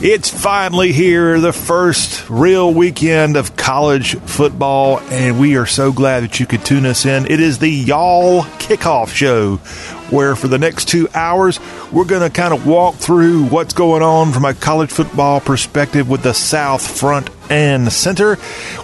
It's finally here, the first real weekend of college football, and we are so glad that you could tune us in. It is the Y'all Kickoff Show, where for the next two hours, we're going to kind of walk through what's going on from a college football perspective with the South front and center.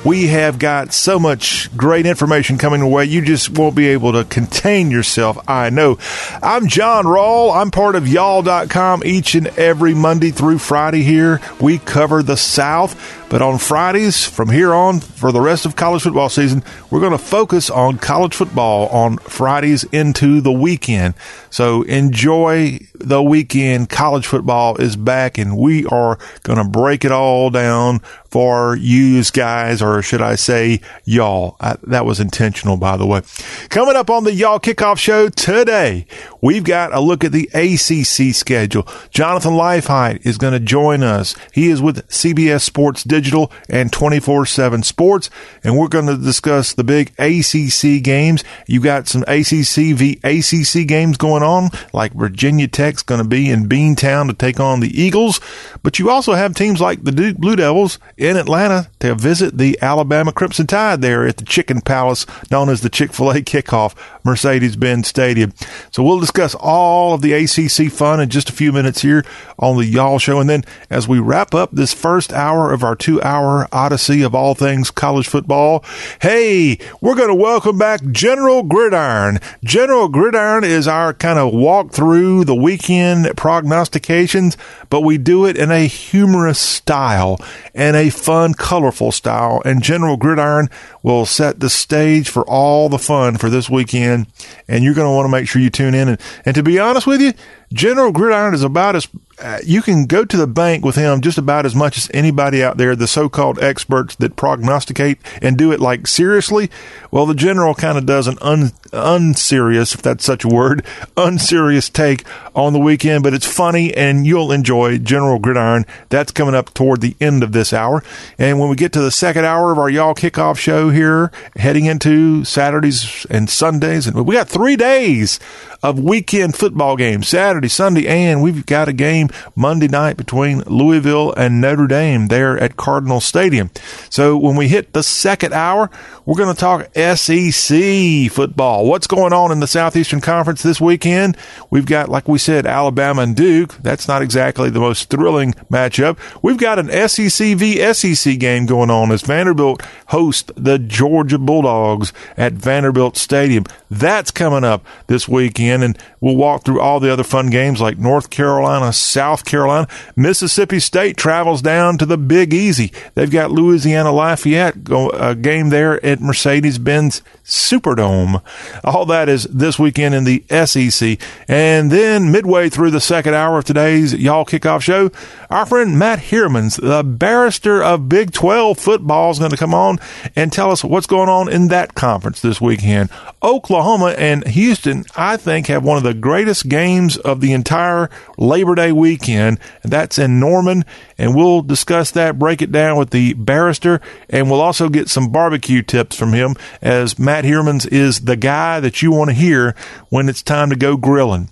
We have got so much great information coming your way. You just won't be able to contain yourself. I know. I'm John Rawl. I'm part of y'all.com each and every Monday through Friday here. We cover the South. But on Fridays, from here on, for the rest of college football season, we're going to focus on college football on Fridays into the weekend. So enjoy the weekend. College football is back, and we are going to break it all down for you guys, or should I say, y'all. I, that was intentional, by the way. Coming up on the Y'all Kickoff Show today, we've got a look at the ACC schedule. Jonathan Leifheit is going to join us. He is with CBS Sports Digital and 24 7 Sports, and we're going to discuss the big ACC games. You got some ACC v ACC games going on, like Virginia Tech's going to be in Beantown to take on the Eagles, but you also have teams like the Duke Blue Devils in Atlanta to visit the Alabama Crimson Tide there at the Chicken Palace, known as the Chick fil A kickoff, Mercedes Benz Stadium. So we'll discuss all of the ACC fun in just a few minutes here on the Y'all Show. And then as we wrap up this first hour of our two hour odyssey of all things college football, hey, we're going to welcome back General Gridiron. General Gridiron is our kind of walk through the weekend prognostications, but we do it in a humorous style and a fun, colorful style. And General Gridiron will set the stage for all the fun for this weekend. And you're going to want to make sure you tune in. And, and to be honest with you, General Gridiron is about as uh, you can go to the bank with him just about as much as anybody out there, the so-called experts that prognosticate and do it like seriously. Well, the general kind of does an un, unserious, if that's such a word, unserious take on the weekend, but it's funny and you'll enjoy General Gridiron. That's coming up toward the end of this hour. And when we get to the second hour of our y'all kickoff show here, heading into Saturdays and Sundays, and we got three days of weekend football games, Saturday, Sunday, and we've got a game Monday night between Louisville and Notre Dame there at Cardinal Stadium. So when we hit the second hour, we're going to talk SEC football. What's going on in the Southeastern Conference this weekend? We've got, like we said, Alabama and Duke. That's not exactly the most thrilling matchup. We've got an SEC v SEC game going on as Vanderbilt hosts the Georgia Bulldogs at Vanderbilt Stadium. That's coming up this weekend, and we'll walk through all the other fun games like North Carolina, South Carolina. Mississippi State travels down to the Big Easy. They've got Louisiana Lafayette go, a game there at Mercedes Benz Superdome. All that is this weekend in the SEC. And then midway through the second hour of today's Y'all Kickoff Show, our friend Matt Hermans, the barrister of Big 12 football, is going to come on and tell us what's going on in that conference this weekend. Oklahoma and Houston, I think, have one of the greatest games of the entire Labor Day weekend. That's in Norman. And we'll discuss that, break it down with the barrister, and we'll also get some barbecue tips from him as Matt Hermans is the guy that you want to hear when it's time to go grilling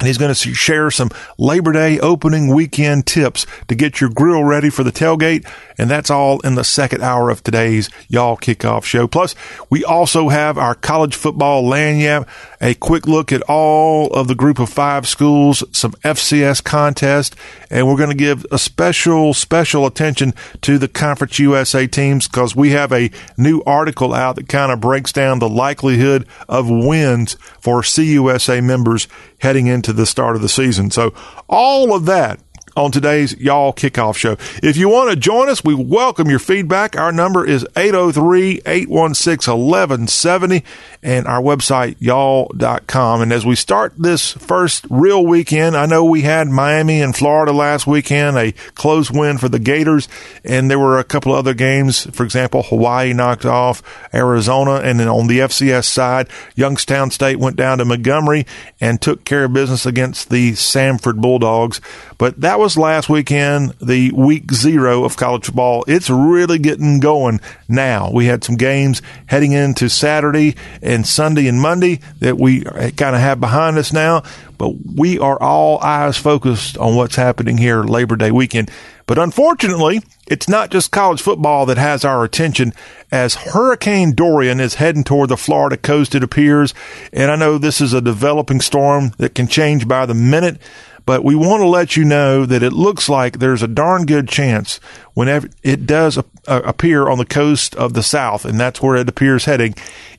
and he's going to share some Labor Day opening weekend tips to get your grill ready for the tailgate. And that's all in the second hour of today's Y'all Kickoff Show. Plus, we also have our college football lagniappe, a quick look at all of the group of five schools, some FCS contest, and we're going to give a special, special attention to the Conference USA teams because we have a new article out that kind of breaks down the likelihood of wins for CUSA members heading into the start of the season. So all of that on today's Y'all Kickoff Show. If you want to join us, we welcome your feedback. Our number is 803-816-1170 and our website, y'all.com. And as we start this first real weekend, I know we had Miami and Florida last weekend, a close win for the Gators. And there were a couple other games. For example, Hawaii knocked off Arizona. And then on the FCS side, Youngstown State went down to Montgomery and took care of business against the Samford Bulldogs. But that was last weekend, the week zero of college football. It's really getting going now. We had some games heading into Saturday and Sunday and Monday that we kind of have behind us now, but we are all eyes focused on what's happening here Labor Day weekend. But unfortunately, it's not just college football that has our attention as Hurricane Dorian is heading toward the Florida coast, it appears. And I know this is a developing storm that can change by the minute, but we want to let you know that it looks like there's a darn good chance whenever it does uh, appear on the coast of the South, and that's where it appears heading,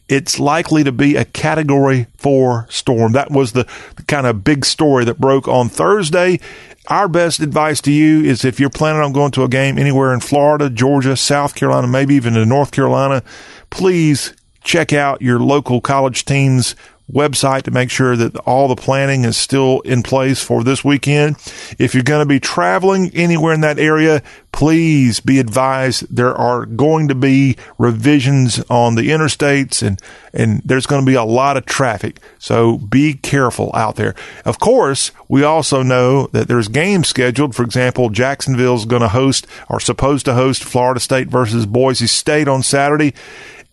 it's likely to be a category four storm. That was the, the, kind of big story that broke on Thursday. Our best advice to you is if you're planning on going to a game anywhere in Florida, Georgia, South Carolina, maybe even in North Carolina, please check out your local college teams website to make sure that all the planning is still in place for this weekend. If you're going to be traveling anywhere in that area, please be advised there are going to be revisions on the interstates and, and there's going to be a lot of traffic. So be careful out there. Of course, we also know that there's games scheduled. For example, Jacksonville's going to host or supposed to host Florida State versus Boise State on Saturday.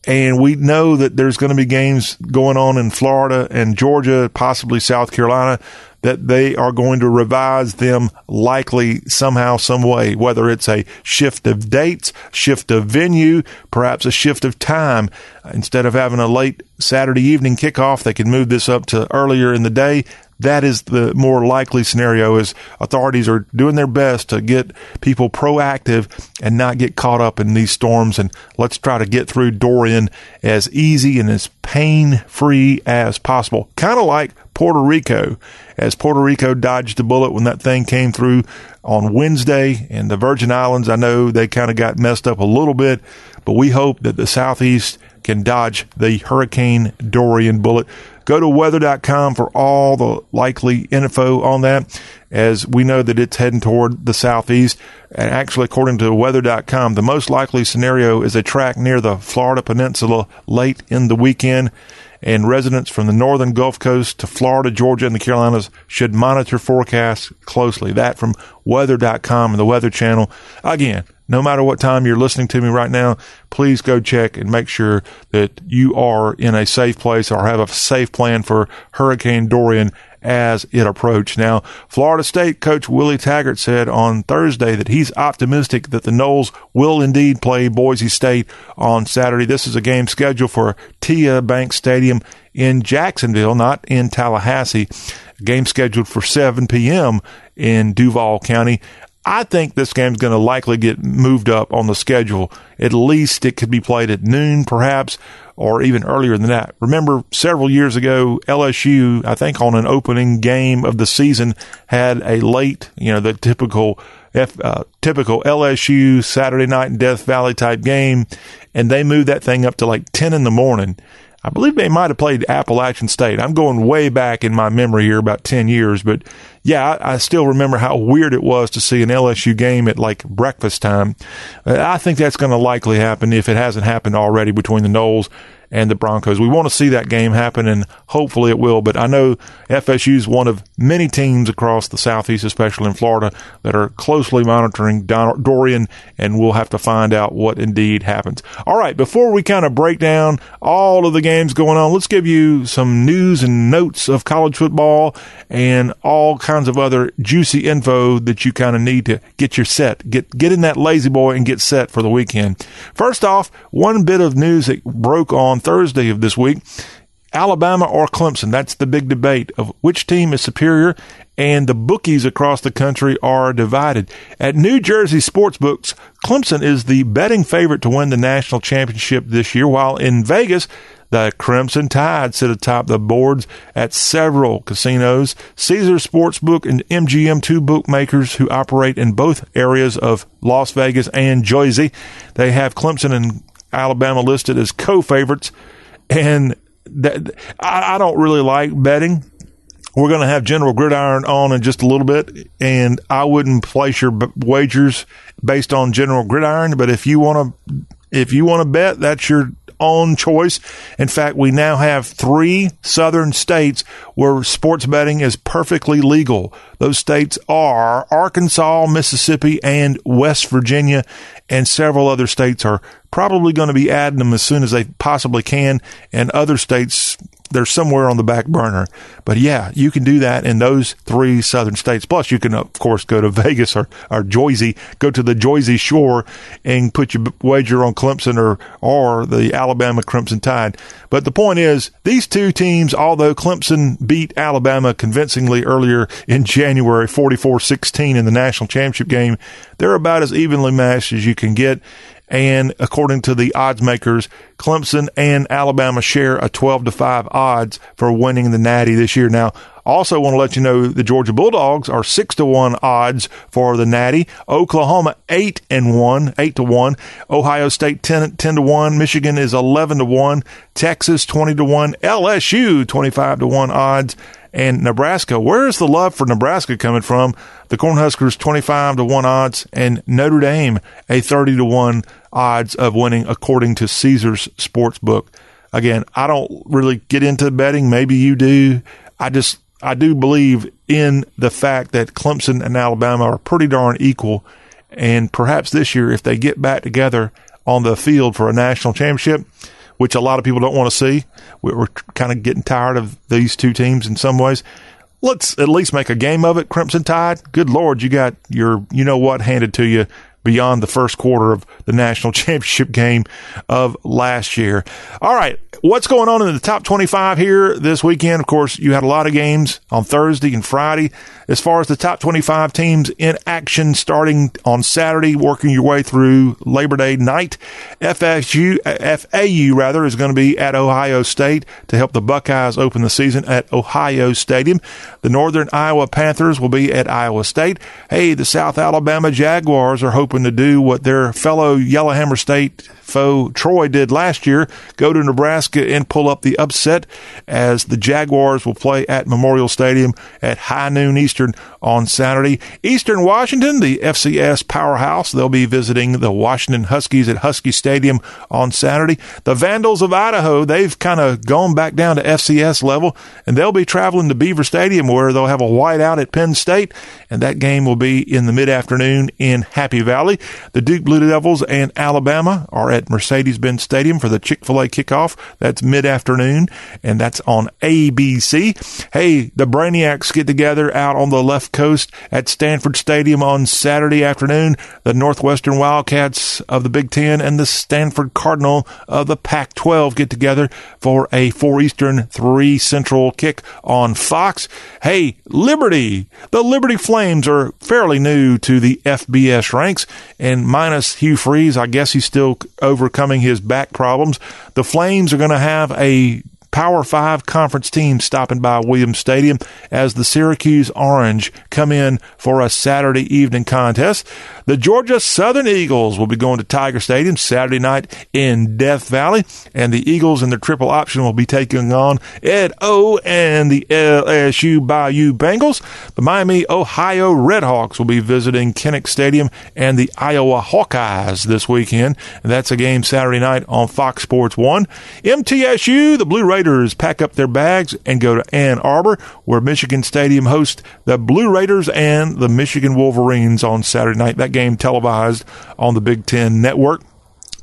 And we know that there's going to be games going on in Florida and Georgia, possibly South Carolina, that they are going to revise them likely somehow, some way, whether it's a shift of dates, shift of venue, perhaps a shift of time. Instead of having a late Saturday evening kickoff, they can move this up to earlier in the day that is the more likely scenario is authorities are doing their best to get people proactive and not get caught up in these storms. And let's try to get through Dorian as easy and as pain free as possible. Kind of like Puerto Rico, as Puerto Rico dodged the bullet when that thing came through on Wednesday and the Virgin Islands. I know they kind of got messed up a little bit, but we hope that the Southeast can dodge the Hurricane Dorian bullet. Go to weather.com for all the likely info on that, as we know that it's heading toward the southeast. And actually, according to weather.com, the most likely scenario is a track near the Florida Peninsula late in the weekend. And residents from the northern Gulf Coast to Florida, Georgia, and the Carolinas should monitor forecasts closely. That from weather.com and the Weather Channel. Again, no matter what time you're listening to me right now, please go check and make sure that you are in a safe place or have a safe plan for Hurricane Dorian as it approached. Now, Florida State coach Willie Taggart said on Thursday that he's optimistic that the Noles will indeed play Boise State on Saturday. This is a game scheduled for TIAA Bank Stadium in Jacksonville, not in Tallahassee. game scheduled for 7 p.m. in Duval County. I think this game's going to likely get moved up on the schedule. At least it could be played at noon, perhaps, or even earlier than that. Remember, several years ago, LSU, I think on an opening game of the season, had a late, you know, the typical F, uh, typical LSU Saturday night Death Valley type game, and they moved that thing up to like 10 in the morning. I believe they might have played Appalachian State. I'm going way back in my memory here, about 10 years, but yeah, I, I, still remember how weird it was to see an LSU game at like breakfast time. Uh, I think that's going to likely happen if it hasn't happened already between the Noles and the Broncos. We want to see that game happen, and hopefully it will. But I know FSU is one of many teams across the Southeast, especially in Florida, that are closely monitoring Dorian, and we'll have to find out what indeed happens. All right, before we kind of break down all of the games going on, let's give you some news and notes of college football and all kinds of other juicy info that you kind of need to get your set, get get in that lazy boy and get set for the weekend. First off, one bit of news that broke on Thursday of this week. Alabama or Clemson? That's the big debate of which team is superior, and the bookies across the country are divided. At New Jersey Sportsbooks, Clemson is the betting favorite to win the national championship this year, while in Vegas, the Crimson Tide sit atop the boards at several casinos. Caesar Sportsbook and MGM, two bookmakers who operate in both areas of Las Vegas and Jersey. They have Clemson and Alabama listed as co-favorites, and that, I, I don't really like betting. We're going to have General Gridiron on in just a little bit, and I wouldn't place your wagers based on General Gridiron. But if you want to, if you want to bet, that's your own choice. In fact, we now have three southern states where sports betting is perfectly legal. Those states are Arkansas, Mississippi, and West Virginia, and several other states are probably going to be adding them as soon as they possibly can, and other states they're somewhere on the back burner. But yeah, you can do that in those three southern states. Plus, you can, of course, go to Vegas or, or Jersey, go to the Jersey Shore and put your wager on Clemson or, or the Alabama Crimson Tide. But the point is, these two teams, although Clemson beat Alabama convincingly earlier in January 44 16 in the national championship game, they're about as evenly matched as you can get. And according to the odds makers, Clemson and Alabama share a 12 to 5 odds for winning the Natty this year. Now, also want to let you know the Georgia Bulldogs are 6 to 1 odds for the Natty. Oklahoma 8 and 1, 8 to 1. Ohio State 10, 10 to 1. Michigan is 11 to 1. Texas 20 to 1. LSU 25 to 1 odds and Nebraska. Where is the love for Nebraska coming from? The Cornhuskers 25 to 1 odds and Notre Dame a 30 to 1 odds of winning according to Caesars Sportsbook. Again, I don't really get into betting. Maybe you do. I just, I do believe in the fact that Clemson and Alabama are pretty darn equal. And perhaps this year, if they get back together on the field for a national championship, which a lot of people don't want to see, we're kind of getting tired of these two teams in some ways. Let's at least make a game of it, Crimson Tide. Good Lord, you got your, you know what, handed to you beyond the first quarter of the national championship game of last year. All right. What's going on in the top 25 here this weekend? Of course, you had a lot of games on Thursday and Friday. As far as the top 25 teams in action starting on Saturday, working your way through Labor Day night, FSU, uh, FAU rather, is going to be at Ohio State to help the Buckeyes open the season at Ohio Stadium. The Northern Iowa Panthers will be at Iowa State. Hey, the South Alabama Jaguars are hoping to do what their fellow Yellowhammer State foe Troy did last year, go to Nebraska and pull up the upset as the Jaguars will play at Memorial Stadium at high noon Eastern on Saturday. Eastern Washington, the FCS powerhouse, they'll be visiting the Washington Huskies at Husky Stadium on Saturday. The Vandals of Idaho, they've kind of gone back down to FCS level and they'll be traveling to Beaver Stadium where they'll have a whiteout at Penn State and that game will be in the mid afternoon in Happy Valley. The Duke Blue Devils and Alabama are at Mercedes Benz Stadium for the Chick fil A kickoff. That's mid afternoon, and that's on ABC. Hey, the Brainiacs get together out on the left coast at Stanford Stadium on Saturday afternoon. The Northwestern Wildcats of the Big Ten and the Stanford Cardinal of the Pac 12 get together for a 4 Eastern, 3 Central kick on Fox. Hey, Liberty! The Liberty Flames are fairly new to the FBS ranks, and minus Hugh Freeze, I guess he's still overcoming his back problems. The Flames are going to have a Power Five conference team stopping by Williams Stadium as the Syracuse Orange come in for a Saturday evening contest. The Georgia Southern Eagles will be going to Tiger Stadium Saturday night in Death Valley, and the Eagles in their triple option will be taking on Ed O and the LSU Bayou Bengals. The Miami, Ohio Redhawks will be visiting Kinnick Stadium and the Iowa Hawkeyes this weekend. And that's a game Saturday night on Fox Sports 1. MTSU, the Blue Raiders, pack up their bags and go to Ann Arbor, where Michigan Stadium hosts the Blue Raiders and the Michigan Wolverines on Saturday night. That game televised on the Big Ten Network.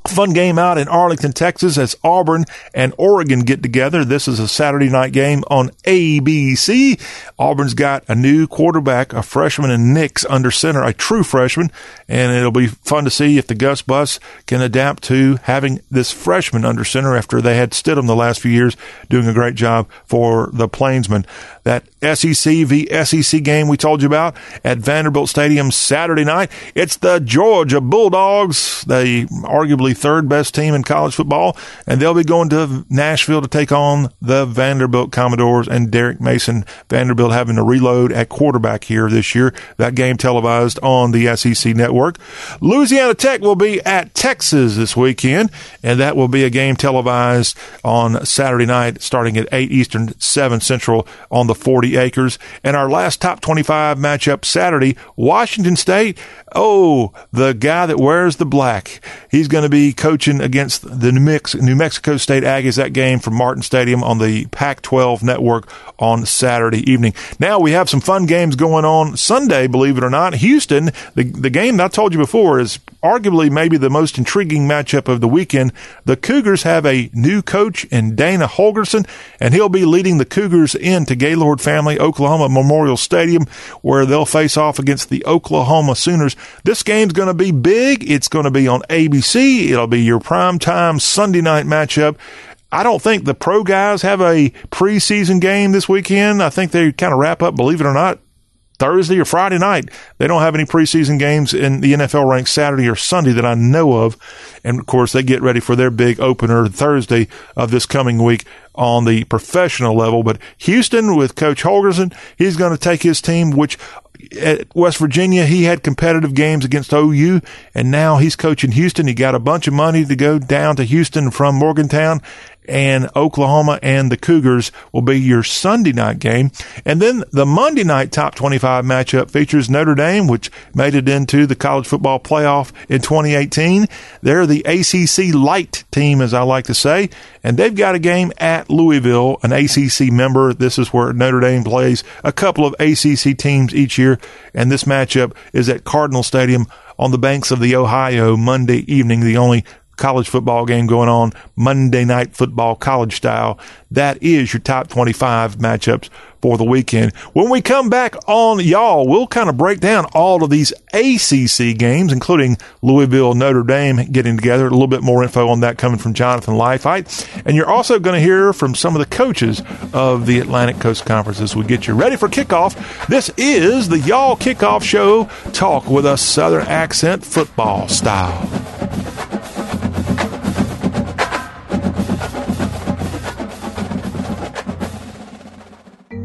Fun game out in Arlington, Texas as Auburn and Oregon get together. This is a Saturday night game on ABC. Auburn's got a new quarterback, a freshman in Nix under center, a true freshman, and it'll be fun to see if the Gus Bus can adapt to having this freshman under center after they had Stidham the last few years doing a great job for the Plainsmen. That SEC v SEC game we told you about at Vanderbilt Stadium Saturday night. It's the Georgia Bulldogs, the arguably third best team in college football, and they'll be going to Nashville to take on the Vanderbilt Commodores and Derek Mason. Vanderbilt having to reload at quarterback here this year. That game televised on the SEC network. Louisiana Tech will be at Texas this weekend, and that will be a game televised on Saturday night starting at 8 Eastern, 7 Central on the 40 acres. And our last top 25 matchup Saturday, Washington State. Oh, the guy that wears the black. He's going to be coaching against the New, Mex- New Mexico State Aggies that game from Martin Stadium on the Pac 12 network on Saturday evening. Now we have some fun games going on Sunday, believe it or not. Houston, the, the game I told you before is arguably maybe the most intriguing matchup of the weekend. The Cougars have a new coach in Dana Holgorsen, and he'll be leading the Cougars into Gaylord Family Oklahoma Memorial Stadium, where they'll face off against the Oklahoma Sooners. This game's going to be big. It's going to be on ABC. It'll be your prime time Sunday night matchup. I don't think the pro guys have a preseason game this weekend. I think they kind of wrap up, believe it or not, Thursday or Friday night. They don't have any preseason games in the NFL ranks Saturday or Sunday that I know of. And of course, they get ready for their big opener Thursday of this coming week on the professional level. But Houston with Coach Holgorsen, he's going to take his team, which at West Virginia, he had competitive games against OU, and now he's coaching Houston. He got a bunch of money to go down to Houston from Morgantown, and Oklahoma and the Cougars will be your Sunday night game. And then the Monday night top 25 matchup features Notre Dame, which made it into the college football playoff in 2018. They're the ACC light team, as I like to say, and they've got a game at Louisville, an ACC member. This is where Notre Dame plays a couple of ACC teams each year, and this matchup is at Cardinal Stadium on the banks of the Ohio Monday evening, the only college football game going on, Monday night football, college style. That is your top 25 matchups for the weekend. When we come back on y'all, we'll kind of break down all of these ACC games, including Louisville, Notre Dame getting together. A little bit more info on that coming from Jonathan Leifheit. And you're also going to hear from some of the coaches of the Atlantic Coast Conference as we get you ready for kickoff. This is the Y'all Kickoff Show. Talk with a Southern accent football style.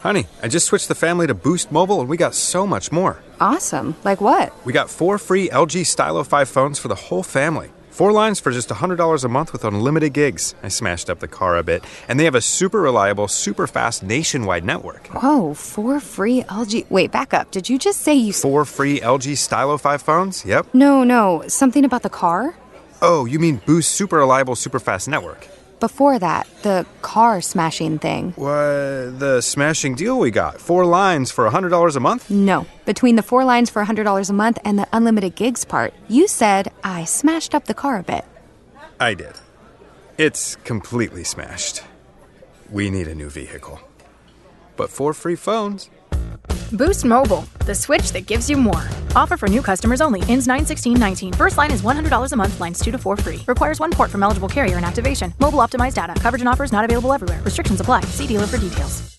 Honey, I just switched the family to Boost Mobile and we got so much more. Awesome. Like what? We got four free LG Stylo 5 phones for the whole family. Four lines for just $100 a month with unlimited gigs. I smashed up the car a bit. And they have a super reliable, super fast nationwide network. Whoa, four free LG. Wait, back up. Did you just say you. Four free LG Stylo 5 phones? Yep. No, no. Something about the car? Oh, you mean Boost Super Reliable, Super Fast Network? Before that, the car smashing thing. What? The smashing deal we got? Four lines for $100 a month? No. Between the four lines for $100 a month and the unlimited gigs part, you said I smashed up the car a bit. I did. It's completely smashed. We need a new vehicle. But four free phones. Boost Mobile, the switch that gives you more. Offer for new customers only. Ends 91619. First line is $100 a month, lines 2 to 4 free. Requires one port from eligible carrier and activation. Mobile optimized data. Coverage and offers not available everywhere. Restrictions apply. See dealer for details.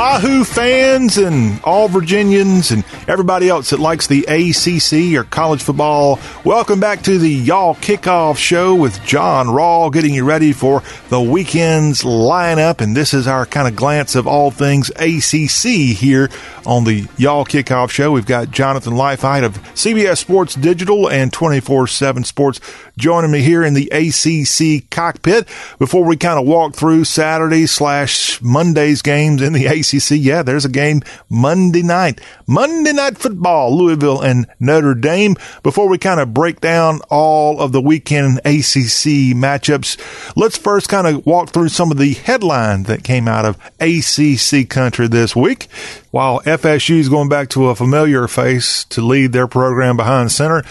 Wahoo fans and all Virginians and everybody else that likes the ACC or college football, welcome back to the Y'all Kickoff Show with John Rawl, getting you ready for the weekend's lineup. And this is our kind of glance of all things ACC here on the Y'all Kickoff Show. We've got Jonathan Leifheit of CBS Sports Digital and 24 7 Sports joining me here in the ACC cockpit before we kind of walk through Saturday slash Monday's games in the ACC. Yeah, there's a game Monday night, Monday night football, Louisville and Notre Dame. Before we kind of break down all of the weekend ACC matchups, let's first kind of walk through some of the headlines that came out of ACC country this week while FSU is going back to a familiar face to lead their program behind center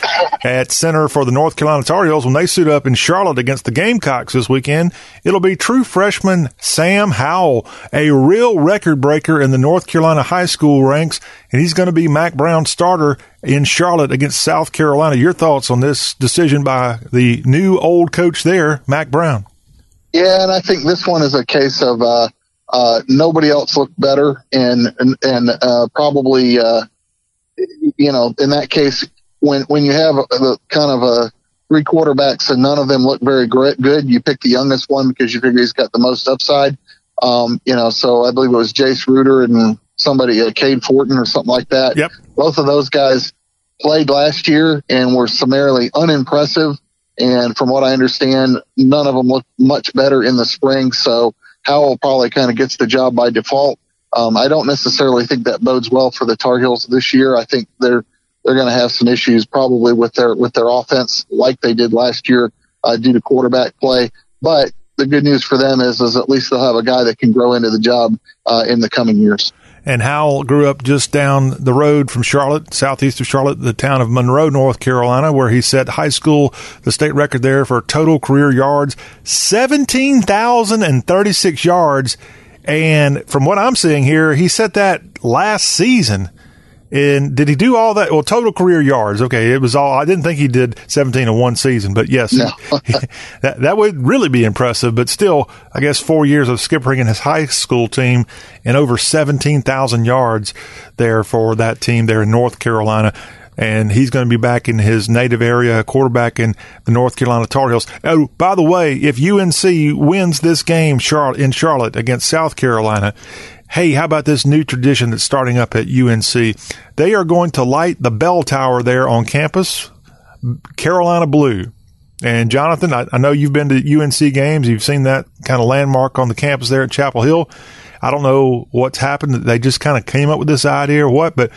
at center for the North Carolina Tar Heels when they suit up in Charlotte against the Gamecocks this weekend. It'll be true freshman Sam Howell, a real record breaker in the North Carolina high school ranks, and he's going to be Mack Brown's starter in Charlotte against South Carolina. Your thoughts on this decision by the new old coach there, Mack Brown? Yeah, and I think this one is a case of uh, uh, nobody else looked better, and and, and uh, probably uh, you know in that case when when you have a, a kind of a three quarterbacks and none of them look very great, good, you pick the youngest one because you figure he's got the most upside. Um, you know, so I believe it was Jace Ruder and somebody, uh, Cade Fortin or something like that. Yep. Both of those guys played last year and were summarily unimpressive. And from what I understand, none of them looked much better in the spring. So Howell probably kind of gets the job by default. Um, I don't necessarily think that bodes well for the Tar Heels this year. I think they're they're going to have some issues probably with their with their offense, like they did last year, uh, due to quarterback play. But the good news for them is, is at least they'll have a guy that can grow into the job uh, in the coming years. And Howell grew up just down the road from Charlotte, southeast of Charlotte, the town of Monroe, North Carolina, where he set high school, the state record there for total career yards, 17,036 yards. And from what I'm seeing here, he set that last season. And did he do all that? Well, total career yards. Okay, it was all. I didn't think he did 17 in one season, but yes, no. that that would really be impressive. But still, I guess four years of skippering in his high school team and over 17,000 yards there for that team there in North Carolina. And he's going to be back in his native area, quarterback in the North Carolina Tar Heels. Oh, by the way, if UNC wins this game Charlotte, in Charlotte against South Carolina, hey, how about this new tradition that's starting up at UNC? They are going to light the bell tower there on campus, Carolina blue. And Jonathan, I, I, know you've been to UNC games. You've seen that kind of landmark on the campus there at Chapel Hill. I don't know what's happened. They just kind of came up with this idea or what, but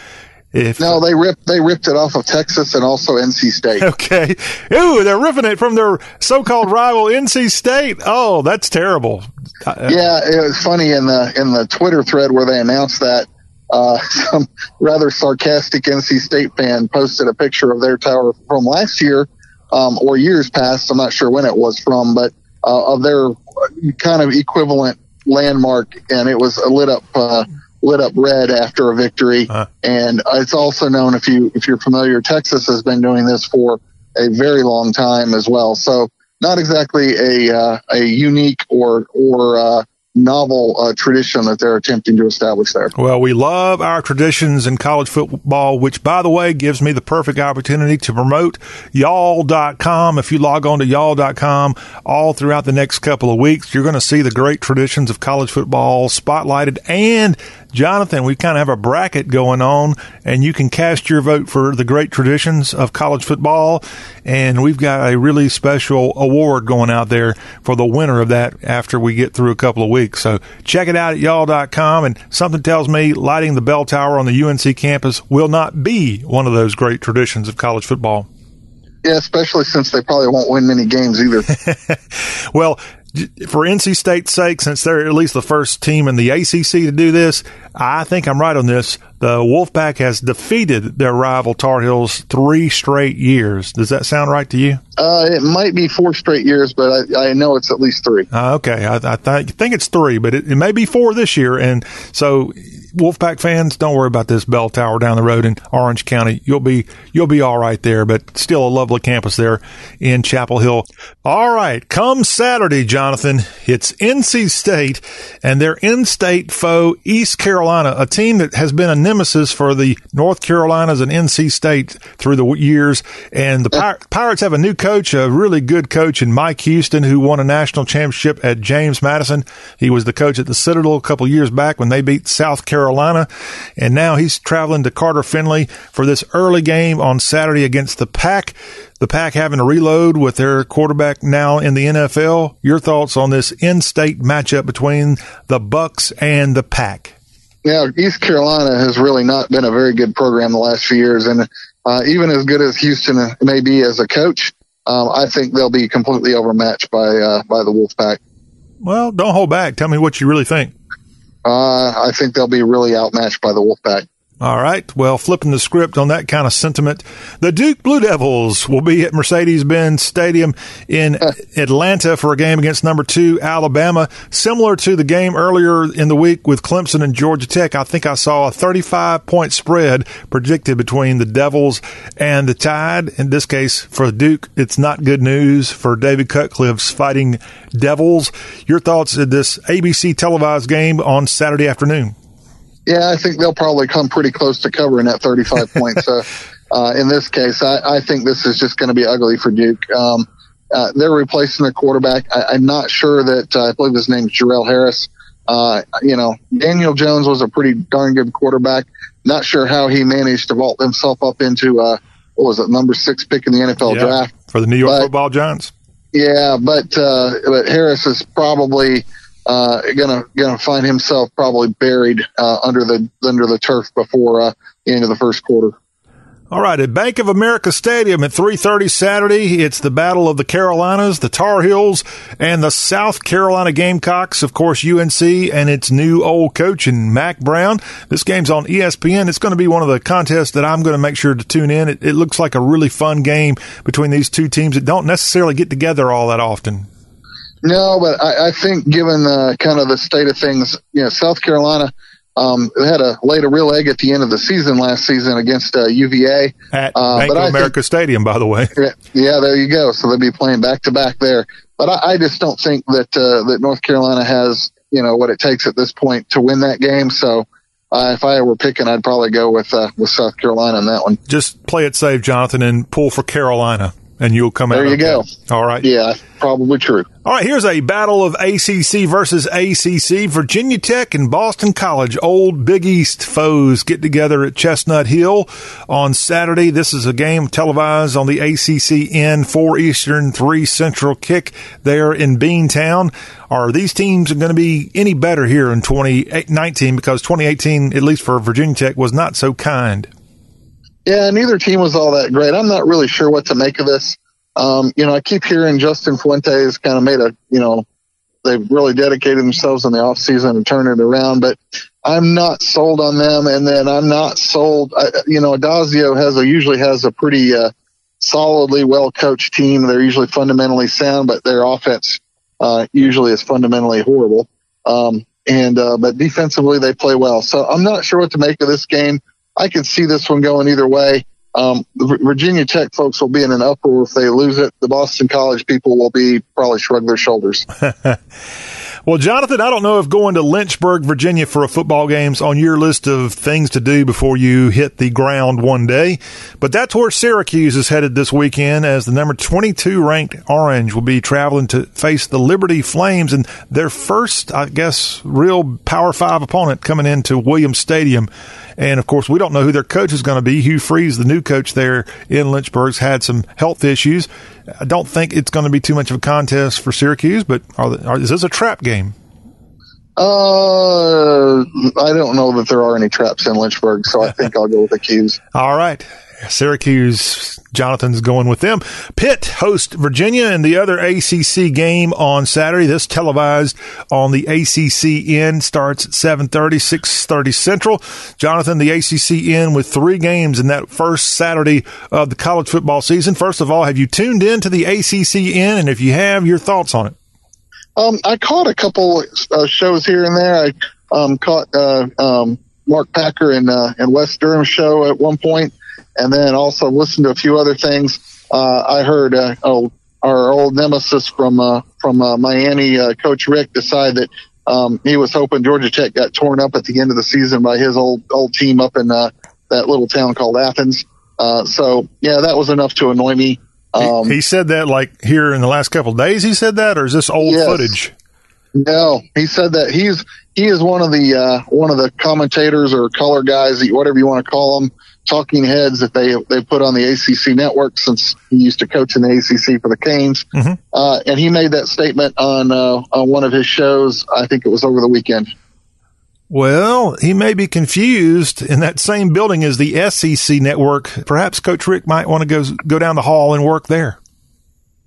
if, no, they ripped they ripped it off of Texas and also NC State. Okay. Ooh, they're ripping it from their so-called rival NC State. Oh, that's terrible. Uh, yeah, it was funny in the in the Twitter thread where they announced that. Uh, some rather sarcastic NC State fan posted a picture of their tower from last year um, or years past. I'm not sure when it was from, but uh, of their kind of equivalent landmark, and it was lit up uh, lit up red after a victory. Uh-huh. And it's also known if you if you're familiar, Texas has been doing this for a very long time as well. So not exactly a uh, a unique or or uh, novel uh, tradition that they're attempting to establish there. Well, we love our traditions in college football, which, by the way, gives me the perfect opportunity to promote y'all.com. If you log on to y'all.com all throughout the next couple of weeks, you're going to see the great traditions of college football spotlighted and Jonathan, we kind of have a bracket going on, and you can cast your vote for the great traditions of college football. And we've got a really special award going out there for the winner of that after we get through a couple of weeks. So check it out at y'all.com. And something tells me lighting the bell tower on the UNC campus will not be one of those great traditions of college football. Yeah, especially since they probably won't win many games either. well, for NC State's sake, since they're at least the first team in the ACC to do this, I think I'm right on this. The Wolfpack has defeated their rival Tar Heels three straight years. Does that sound right to you? Uh, it might be four straight years, but I, I know it's at least three. Uh, okay, I, I th- think it's three, but it, it may be four this year. And so Wolfpack fans, don't worry about this bell tower down the road in Orange County. You'll be you'll be all right there, but still a lovely campus there in Chapel Hill. All right, come Saturday, Jonathan, it's NC State and their in-state foe East Carolina, a team that has been a nemesis for the North Carolinas and NC State through the years. And the Pir- Pirates have a new coach, a really good coach in Mike Houston, who won a national championship at James Madison. He was the coach at the Citadel a couple years back when they beat South Carolina. And now he's traveling to Carter Finley for this early game on Saturday against the Pack. The Pack having to reload with their quarterback now in the NFL. Your thoughts on this in-state matchup between the Bucks and the Pack? Yeah, East Carolina has really not been a very good program the last few years, and uh, even as good as Houston may be as a coach, um, I think they'll be completely overmatched by uh, by the Wolfpack. Well, don't hold back. Tell me what you really think. Uh, I think they'll be really outmatched by the Wolfpack. All right. Well, flipping the script on that kind of sentiment, the Duke Blue Devils will be at Mercedes Benz Stadium in Atlanta for a game against number two Alabama. Similar to the game earlier in the week with Clemson and Georgia Tech, I think I saw a 35 point spread predicted between the Devils and the Tide. In this case, for Duke, it's not good news for David Cutcliffe's fighting Devils. Your thoughts at this ABC televised game on Saturday afternoon? Yeah, I think they'll probably come pretty close to covering that 35 points. So, uh, in this case, I, I think this is just going to be ugly for Duke. Um, uh, they're replacing their quarterback. I, am not sure that uh, I believe his name is Jerrell Harris. Uh, you know, Daniel Jones was a pretty darn good quarterback. Not sure how he managed to vault himself up into uh, what was it, number six pick in the NFL yeah, draft for the New York but, Football Giants. Yeah, but uh, but Harris is probably uh, gonna gonna find himself probably buried uh, under the under the turf before uh, the end of the first quarter. All right, at Bank of America Stadium at 3:30 Saturday, it's the Battle of the Carolinas, the Tar Heels, and the South Carolina Gamecocks. Of course, UNC and its new old coach and Mack Brown. This game's on ESPN. It's going to be one of the contests that I'm going to make sure to tune in. It, it looks like a really fun game between these two teams that don't necessarily get together all that often. No, but I, I think given the kind of the state of things, you know, South Carolina um, had a laid a real egg at the end of the season last season against uh, UVA at uh, Bank of America think, Stadium, by the way. Yeah, there you go. So they'll be playing back to back there. But I, I, just don't think that uh, that North Carolina has you know what it takes at this point to win that game. So. Uh, if I were picking, I'd probably go with uh, with South Carolina on that one. Just play it safe, Jonathan, and pull for Carolina and you'll come there out. There you okay. go. All right. Yeah, probably true. All right. Here's a battle of ACC versus ACC. Virginia Tech and Boston College, old Big East foes, get together at Chestnut Hill on Saturday. This is a game televised on the ACCN, four Eastern, three Central kick there in Beantown. Are these teams going to be any better here in 2019? Because 2018, at least for Virginia Tech, was not so kind. Yeah, neither team was all that great. I'm not really sure what to make of this. Um, you know, I keep hearing Justin Fuentes kind of made a, you know, they've really dedicated themselves in the off season and turn it around, but I'm not sold on them. And then I'm not sold. I, you know, Addazio has a, usually has a pretty, uh, solidly well coached team. They're usually fundamentally sound, but their offense, uh, usually is fundamentally horrible. Um, and, uh, but defensively they play well. So I'm not sure what to make of this game. I can see this one going either way. Um, the Virginia Tech folks will be in an uproar if they lose it. The Boston College people will be probably shrug their shoulders. well, Jonathan, I don't know if going to Lynchburg, Virginia for a football game's on your list of things to do before you hit the ground one day, but that's where Syracuse is headed this weekend as the number 22 ranked Orange will be traveling to face the Liberty Flames and their first, I guess, real Power Five opponent coming into Williams Stadium. And of course, we don't know who their coach is going to be. Hugh Freeze, the new coach there in Lynchburg's had some health issues. I don't think it's going to be too much of a contest for Syracuse, but are, are, is this a trap game? Uh, I don't know that there are any traps in Lynchburg, so I think I'll go with the Cuse. All right. Syracuse, Jonathan's going with them. Pitt host Virginia and the other ACC game on Saturday. This televised on the ACCN starts at 7:30, 6:30 Central. Jonathan, the ACCN with three games in that first Saturday of the college football season. First of all, have you tuned in to the ACCN, and if you have, your thoughts on it? Um, I caught a couple uh, shows here and there. I um, caught uh, um, Mark Packer and uh, and Wes Durham show at one point, and then also listened to a few other things. Uh, I heard uh, oh, our old nemesis from uh, from uh, Miami, uh, Coach Richt, decide that um, he was hoping Georgia Tech got torn up at the end of the season by his old old team up in uh, that little town called Athens. Uh, so yeah, that was enough to annoy me. Um, he, he said that like here in the last couple of days. He said that, or is this old Yes. footage? No, he said that he's he is one of the uh, one of the commentators or color guys, whatever you want to call them, talking heads that they they put on the ACC network since he used to coach in the ACC for the Canes. Uh, and he made that statement on uh, on one of his shows. I think it was over the weekend. Well, he may be confused in that same building as the SEC network. Perhaps Coach Richt might want to go go down the hall and work there.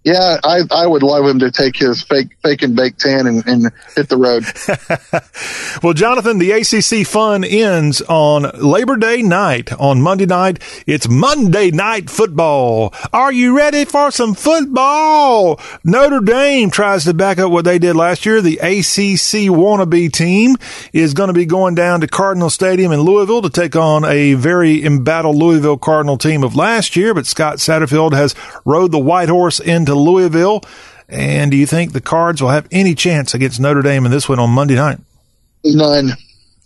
Yeah, I I would love him to take his fake fake and bake tan and, and hit the road. Well, Jonathan, the ACC fun ends on Labor Day night. On Monday night, it's Monday night football. Are you ready for some football? Notre Dame tries to back up what they did last year. The ACC wannabe team is going to be going down to Cardinal Stadium in Louisville to take on a very embattled Louisville Cardinal team of last year. But Scott Satterfield has rode the white horse into Louisville. And do you think the Cards will have any chance against Notre Dame in this one on Monday night? None.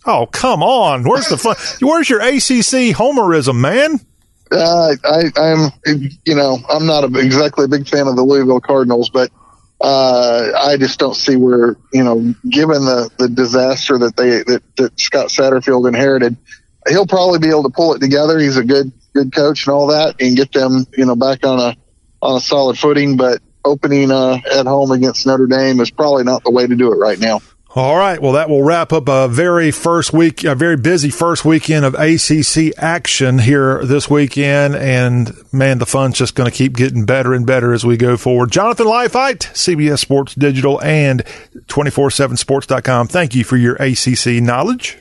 Oh, come on. Where's the fun? Where's your ACC homerism, man? Uh, I, I'm, you know, I'm not a, exactly a big fan of the Louisville Cardinals, but uh, I just don't see where, you know, given the, the disaster that they that, that Scott Satterfield inherited, he'll probably be able to pull it together. He's a good good coach and all that, and get them, you know, back on a on a solid footing. But opening uh, at home against Notre Dame is probably not the way to do it right now. All right. Well, that will wrap up a very first week, a very busy first weekend of ACC action here this weekend. And man, the fun's just going to keep getting better and better as we go forward. Jonathan Leifheit, CBS Sports Digital and 247sports.com. Thank you for your ACC knowledge.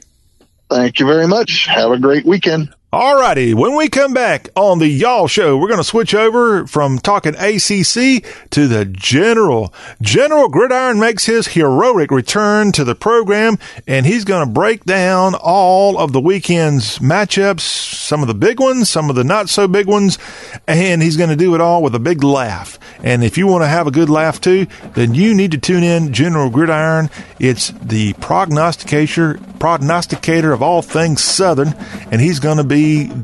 Thank you very much. Have a great weekend. All righty. When we come back on the Y'all Show, we're going to switch over from talking ACC to the General. General Gridiron makes his heroic return to the program, and he's going to break down all of the weekend's matchups, some of the big ones, some of the not so big ones, and he's going to do it all with a big laugh. And if you want to have a good laugh too, then you need to tune in General Gridiron. It's the prognosticator, prognosticator of all things Southern, and he's going to be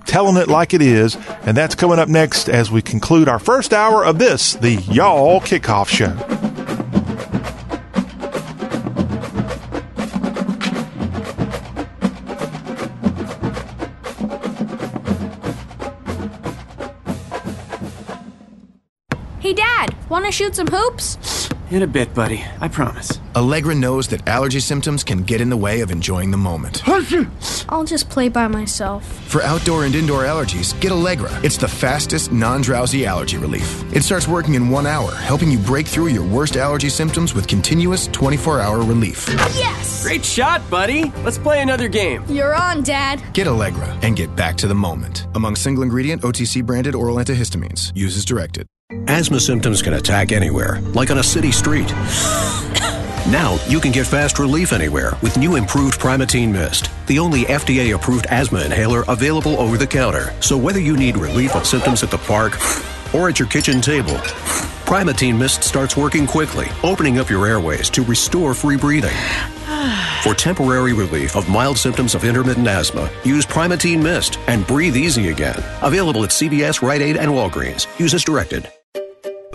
telling it like it is. And that's coming up next as we conclude our first hour of this, the Y'all Kickoff Show. Hey, Dad, want to shoot some hoops? In a bit, buddy. I promise. Allegra knows that allergy symptoms can get in the way of enjoying the moment. I'll just play by myself. For outdoor and indoor allergies, get Allegra. It's the fastest, non drowsy allergy relief. It starts working in one hour, helping you break through your worst allergy symptoms with continuous 24 hour relief. Yes! Great shot, buddy. Let's play another game. You're on, Dad. Get Allegra and get back to the moment. Among single ingredient OTC branded oral antihistamines. Use as directed. Asthma symptoms can attack anywhere, like on a city street. Now you can get fast relief anywhere with new improved Primatene Mist, the only FDA approved asthma inhaler available over the counter. So whether you need relief of symptoms at the park or at your kitchen table, Primatene Mist starts working quickly, opening up your airways to restore free breathing. For temporary relief of mild symptoms of intermittent asthma, use Primatene Mist and breathe easy again. Available at CVS, Rite Aid, and Walgreens. Use as directed.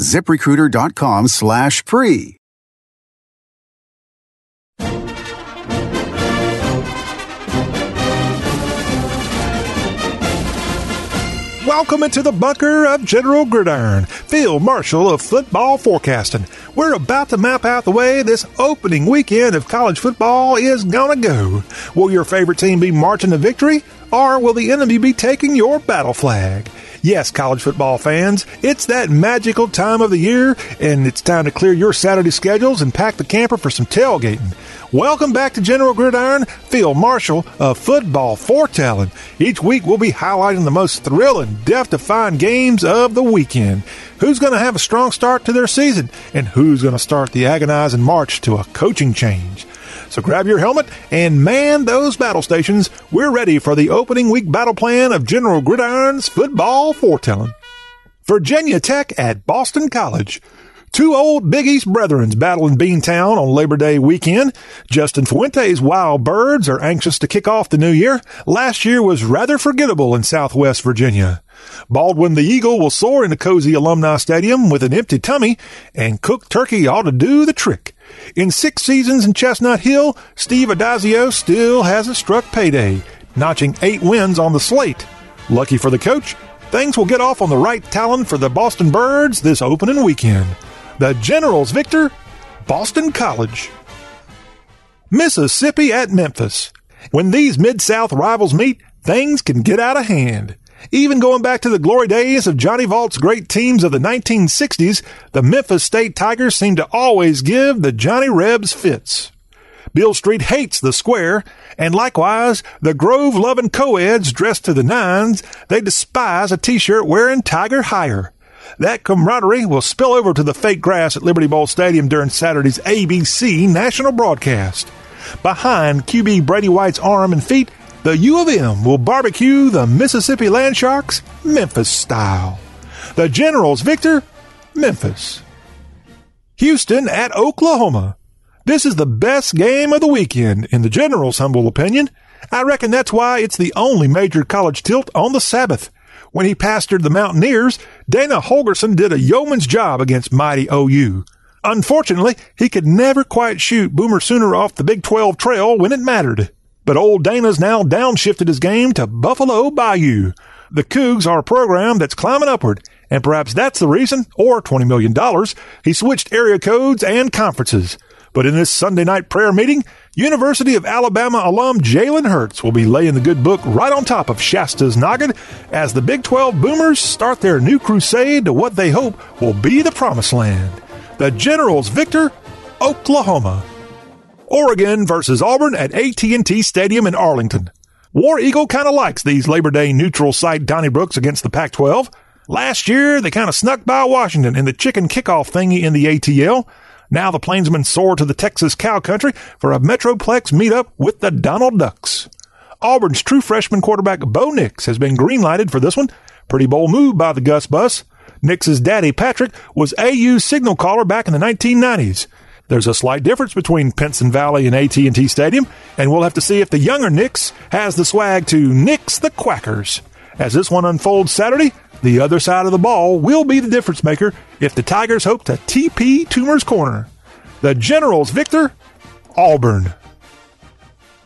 ziprecruiter.com slash free. Welcome into the bunker of General Gridiron, Field Marshal of football forecasting. We're about to map out the way this opening weekend of college football is gonna go. Will your favorite team be marching to victory, or will the enemy be taking your battle flag? Yes, college football fans, it's that magical time of the year, and it's time to clear your Saturday schedules and pack the camper for some tailgating. Welcome back to General Gridiron, Field Marshal of Football Foretelling. Each week we'll be highlighting the most thrilling, death defying games of the weekend. Who's going to have a strong start to their season, and who's going to start the agonizing march to a coaching change? So grab your helmet and man those battle stations. We're ready for the opening week battle plan of General Gridiron's Football Foretelling. Virginia Tech at Boston College. Two old Big East brethrens battle in Beantown on Labor Day weekend. Justin Fuente's Wild Birds are anxious to kick off the new year. Last year was rather forgettable in Southwest Virginia. Baldwin the Eagle will soar into cozy alumni stadium with an empty tummy, and cooked turkey ought to do the trick. In six seasons in Chestnut Hill, Steve Addazio still hasn't struck payday, notching eight wins on the slate. Lucky for the coach, things will get off on the right talon for the Boston Birds this opening weekend. The Generals victor, Boston College. Mississippi at Memphis. When these Mid South rivals meet, things can get out of hand. Even going back to the glory days of Johnny Vaught's great teams of the 1960s, the Memphis State Tigers seem to always give the Johnny Rebs fits. Beale Street hates the square, and likewise, the Grove loving co-eds dressed to the nines, they despise a t-shirt wearing Tiger hire. That camaraderie will spill over to the fake grass at Liberty Bowl Stadium during Saturday's ABC national broadcast. Behind QB Brady White's arm and feet, the U of M will barbecue the Mississippi Land Sharks Memphis style. The Generals victor, Memphis. Houston at Oklahoma. This is the best game of the weekend, in the General's humble opinion. I reckon that's why it's the only major college tilt on the Sabbath. When he pastored the Mountaineers, Dana Holgorsen did a yeoman's job against mighty OU. Unfortunately, he could never quite shoot Boomer Sooner off the Big 12 trail when it mattered. But old Dana's now downshifted his game to Buffalo Bayou. The Cougs are a program that's climbing upward, and perhaps that's the reason, or $20 million, he switched area codes and conferences. But in this Sunday night prayer meeting, University of Alabama alum Jalen Hurts will be laying the good book right on top of Shasta's noggin as the Big 12 Boomers start their new crusade to what they hope will be the promised land. The Generals victor, Oklahoma. Oregon versus Auburn at AT&T Stadium in Arlington. War Eagle kind of likes these Labor Day neutral site Donnybrooks against the Pac-12. Last year, they kind of snuck by Washington in the chicken kickoff thingy in the ATL. Now the Plainsmen soar to the Texas cow country for a Metroplex meetup with the Donald Ducks. Auburn's true freshman quarterback Bo Nix has been greenlighted for this one. Pretty bold move by the Gus Bus. Nix's daddy Patrick was AU's signal caller back in the 1990s. There's a slight difference between Pinson Valley and AT&T Stadium, and we'll have to see if the younger Nix has the swag to Nix the Quackers. As this one unfolds Saturday, the other side of the ball will be the difference maker if the Tigers hope to TP Toomer's corner. The Generals victor, Auburn.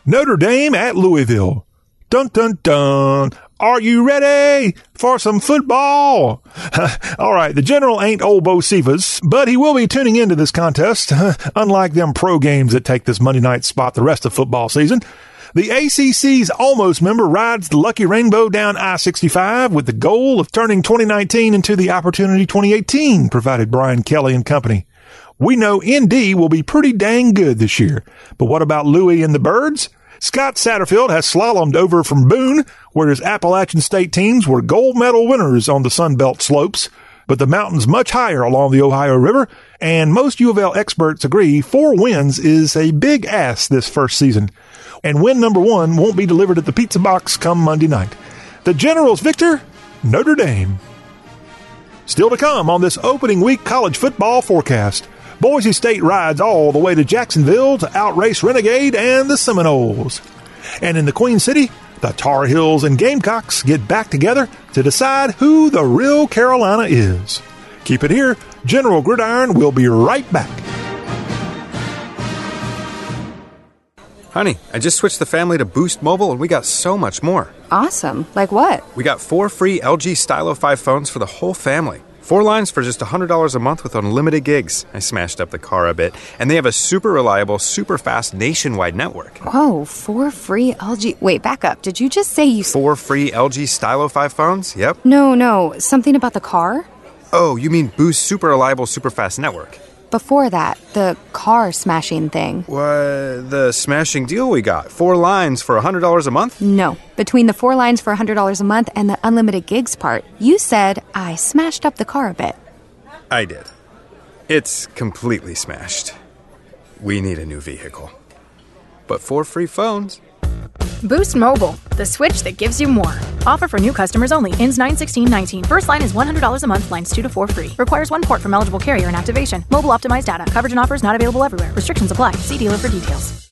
Notre Dame at Louisville. Dun dun dun. Are you ready for some football? All right, the general ain't old Bocephus, but he will be tuning into this contest, unlike them pro games that take this Monday night spot the rest of football season. The ACC's almost member rides the lucky rainbow down I-65 with the goal of turning 2019 into the opportunity 2018, provided Brian Kelly and company. We know ND will be pretty dang good this year, but what about Louis and the Birds? Scott Satterfield has slalomed over from Boone, where his Appalachian State teams were gold medal winners on the Sunbelt slopes. But the mountains much higher along the Ohio River, and most U of L experts agree four wins is a big ass this first season. And win number one won't be delivered at the pizza box come Monday night. The Generals victor, Notre Dame. Still to come on this opening week college football forecast. Boise State rides all the way to Jacksonville to outrace Renegade and the Seminoles. And in the Queen City, the Tar Heels and Gamecocks get back together to decide who the real Carolina is. Keep it here. General Gridiron will be right back. Honey, I just switched the family to Boost Mobile and we got so much more. Awesome. Like what? We got four free LG Stylo 5 phones for the whole family. Four lines for just $100 a month with unlimited gigs. I smashed up the car a bit. And they have a super reliable, super fast nationwide network. Whoa, four free LG. Wait, back up. Did you just say you. Four free LG Stylo 5 phones? Yep. No, no. Something about the car? Oh, you mean Boost Super Reliable Super Fast Network? Before that, the car smashing thing. What? The smashing deal we got? Four lines for $100 a month? No. Between the four lines for $100 a month and the unlimited gigs part, you said I smashed up the car a bit. I did. It's completely smashed. We need a new vehicle. But four free phones. Boost Mobile, the switch that gives you more. Offer for new customers only. Ends 91619. First line is $100 a month, lines 2 to 4 free. Requires one port from eligible carrier and activation. Mobile optimized data. Coverage and offers not available everywhere. Restrictions apply. See dealer for details.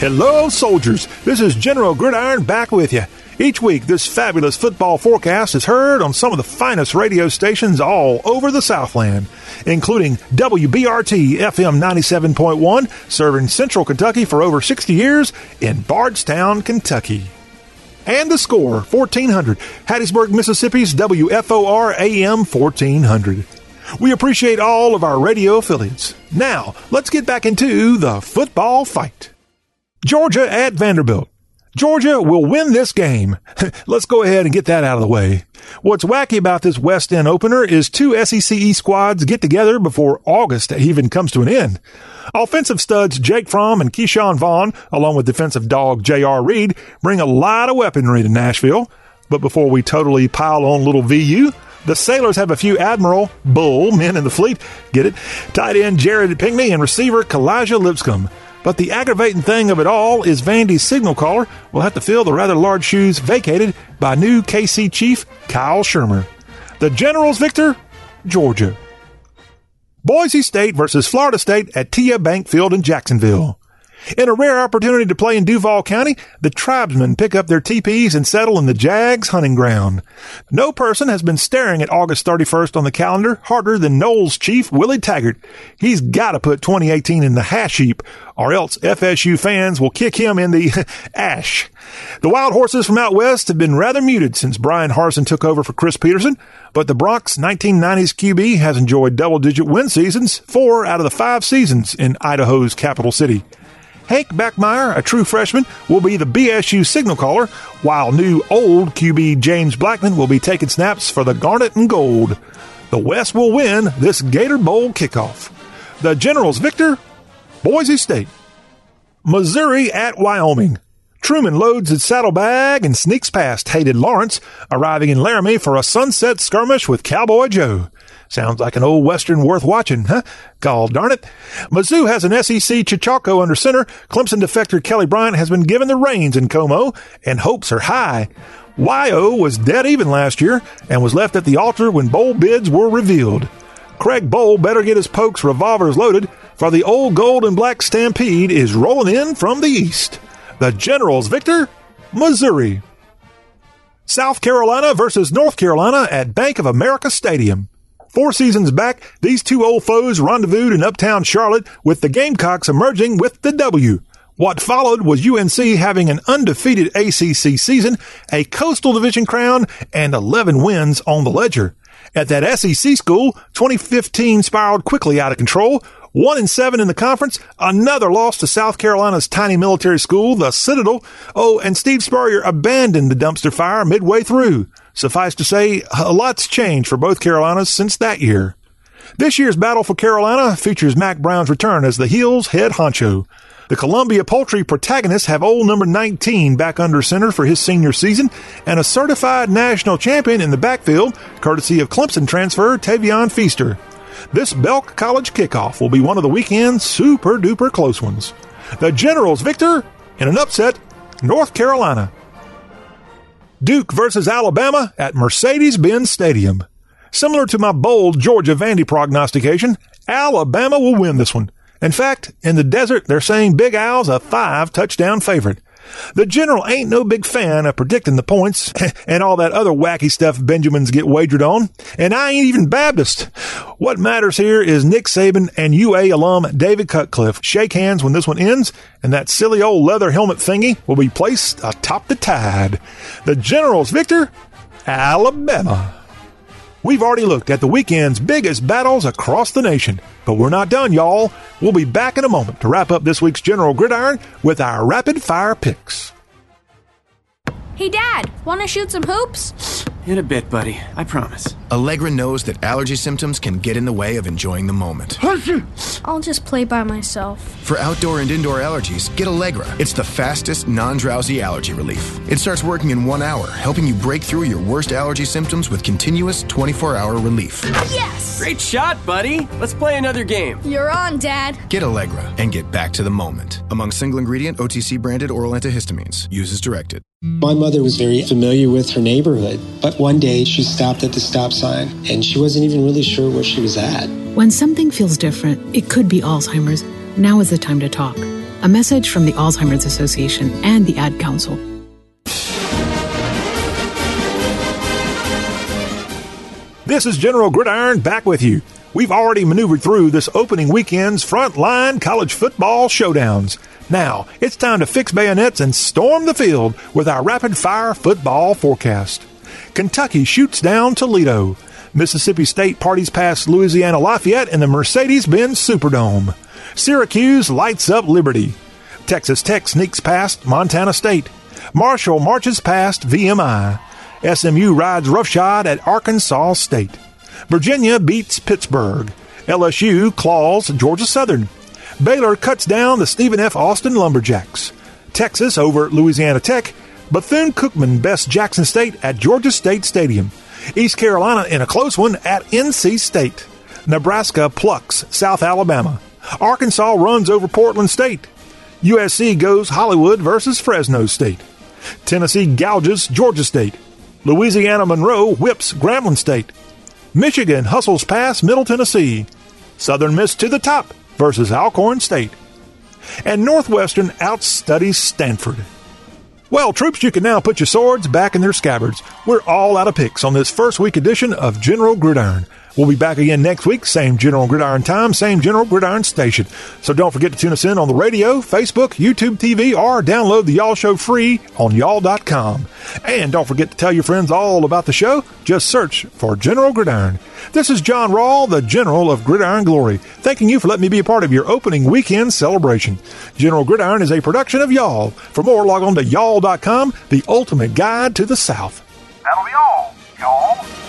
Hello, soldiers. This is General Gridiron back with you. Each week, this fabulous football forecast is heard on some of the finest radio stations all over the Southland, including WBRT FM 97.1, serving Central Kentucky for over 60 years in Bardstown, Kentucky. And the score, 1400, Hattiesburg, Mississippi's WFOR AM 1400. We appreciate all of our radio affiliates. Now, let's get back into the football fight. Georgia at Vanderbilt. Georgia will win this game. Let's go ahead and get that out of the way. What's wacky about this West End opener is two SEC squads get together before August even comes to an end. Offensive studs Jake Fromm and Ke'Shawn Vaughn, along with defensive dog J.R. Reed, bring a lot of weaponry to Nashville. But before we totally pile on little VU, the Sailors have a few Admiral Bull men in the fleet. Get it? Tight end Jared Pinkney and receiver Kalijah Lipscomb. But the aggravating thing of it all is Vandy's signal caller will have to fill the rather large shoes vacated by new KC chief Kyle Shurmur. The Generals victor, Georgia. Boise State versus Florida State at TIAA Bank Field in Jacksonville. In a rare opportunity to play in Duval County, the tribesmen pick up their teepees and settle in the Jags hunting ground. No person has been staring at August 31st on the calendar harder than Noles chief Willie Taggart. He's got to put 2018 in the hash heap, or else FSU fans will kick him in the ash. The Wild Horses from out west have been rather muted since Bryan Harsin took over for Chris Petersen, but the Bronx 1990s QB has enjoyed double-digit win seasons, four out of the five seasons in Idaho's capital city. Hank Bachmeier, a true freshman, will be the BSU signal caller, while new old QB James Blackman will be taking snaps for the Garnet and Gold. The West will win this Gator Bowl kickoff. The Generals victor, Boise State. Missouri at Wyoming. Truman loads his saddlebag and sneaks past hated Lawrence, arriving in Laramie for a sunset skirmish with Cowboy Joe. Sounds like an old western worth watching, huh? Gall darn it. Mizzou has an SEC Chichaco under center. Clemson defector Kelly Bryant has been given the reins in Como, and hopes are high. YO was dead even last year and was left at the altar when bowl bids were revealed. Craig Bohl better get his pokes revolvers loaded, for the old gold and black stampede is rolling in from the east. The Generals victor, Missouri. South Carolina versus North Carolina at Bank of America Stadium. Four seasons back, these two old foes rendezvoused in uptown Charlotte with the Gamecocks emerging with the W. What followed was UNC having an undefeated ACC season, a Coastal Division crown, and 11 wins on the ledger. At that SEC school, 2015 spiraled quickly out of control. One and seven in the conference, another loss to South Carolina's tiny military school, the Citadel. Oh, and Steve Spurrier abandoned the dumpster fire midway through. Suffice to say, a lot's changed for both Carolinas since that year. This year's battle for Carolina features Mack Brown's return as the Heels head honcho. The Columbia Poultry protagonists have old number 19 back under center for his senior season and a certified national champion in the backfield, courtesy of Clemson transfer Tavien Feaster. This Belk College kickoff will be one of the weekend's super duper close ones. The Generals victor in an upset, North Carolina. Duke versus Alabama at Mercedes Benz Stadium. Similar to my bold Georgia Vandy prognostication, Alabama will win this one. In fact, in the desert, they're saying Big Al's a five touchdown favorite. The general ain't no big fan of predicting the points and all that other wacky stuff Benjamins get wagered on. And I ain't even Baptist. What matters here is Nick Saban and UA alum David Cutcliffe shake hands when this one ends, and that silly old leather helmet thingy will be placed atop the tide. The general's victor, Alabama. We've already looked at the weekend's biggest battles across the nation, but we're not done, y'all. We'll be back in a moment to wrap up this week's General Gridiron with our rapid fire picks. Hey, Dad, want to shoot some hoops? In a bit, buddy. I promise. Allegra knows that allergy symptoms can get in the way of enjoying the moment. I'll just play by myself. For outdoor and indoor allergies, get Allegra. It's the fastest non drowsy allergy relief. It starts working in one hour, helping you break through your worst allergy symptoms with continuous 24 hour relief. Yes! Great shot, buddy. Let's play another game. You're on, Dad. Get Allegra and get back to the moment. Among single ingredient OTC branded oral antihistamines. Use as directed. My mother was very familiar with her neighborhood, but one day she stopped at the stop sign and she wasn't even really sure where she was at. When something feels different, it could be Alzheimer's. Now is the time to talk. A message from the Alzheimer's Association and the Ad Council. This is General Gridiron back with you. We've already maneuvered through this opening weekend's frontline college football showdowns. Now, it's time to fix bayonets and storm the field with our rapid fire football forecast. Kentucky shoots down Toledo. Mississippi State parties past Louisiana Lafayette in the Mercedes Benz Superdome. Syracuse lights up Liberty. Texas Tech sneaks past Montana State. Marshall marches past VMI. SMU rides roughshod at Arkansas State. Virginia beats Pittsburgh. LSU claws Georgia Southern. Baylor cuts down the Stephen F. Austin Lumberjacks. Texas over Louisiana Tech. Bethune Cookman bests Jackson State at Georgia State Stadium. East Carolina in a close one at NC State. Nebraska plucks South Alabama. Arkansas runs over Portland State. USC goes Hollywood versus Fresno State. Tennessee gouges Georgia State. Louisiana Monroe whips Grambling State. Michigan hustles past Middle Tennessee. Southern Miss to the top versus Alcorn State. And Northwestern outstudies Stanford. Well, troops, you can now put your swords back in their scabbards. We're all out of picks on this first week edition of General Gridiron. We'll be back again next week, same General Gridiron time, same General Gridiron station. So don't forget to tune us in on the radio, Facebook, YouTube TV, or download the Y'all Show free on y'all.com. And don't forget to tell your friends all about the show. Just search for General Gridiron. This is John Rawl, the General of Gridiron Glory, thanking you for letting me be a part of your opening weekend celebration. General Gridiron is a production of Y'all. For more, log on to y'all.com, the ultimate guide to the South. That'll be all, y'all.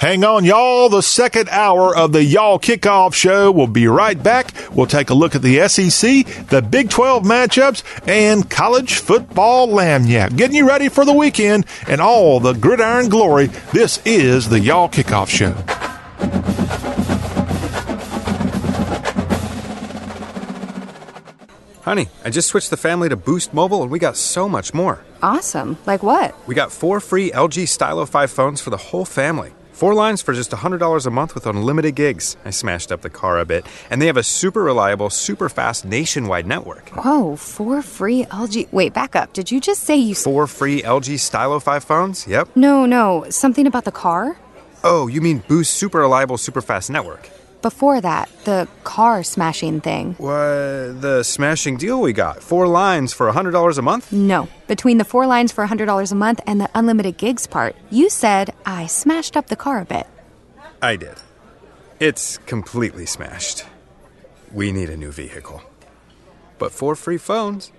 Hang on, y'all. The second hour of the Y'all Kickoff Show will be right back. We'll take a look at the SEC, the Big 12 matchups, and college football lagniappe. Getting you ready for the weekend and all the gridiron glory. This is the Y'all Kickoff Show. Honey, I just switched the family to Boost Mobile and we got so much more. Awesome. Like what? We got four free LG Stylo 5 phones for the whole family. Four lines for just $100 a month with unlimited gigs. I smashed up the car a bit. And they have a super reliable, super fast nationwide network. Whoa, four free LG. Wait, back up. Did you just say you. Four free LG Stylo 5 phones? Yep. No, no. Something about the car? Oh, you mean Boost super reliable, super fast network? Before that, the car smashing thing. What? The smashing deal we got? Four lines for $100 a month? No. Between the four lines for $100 a month and the unlimited gigs part, you said I smashed up the car a bit. I did. It's completely smashed. We need a new vehicle. But four free phones.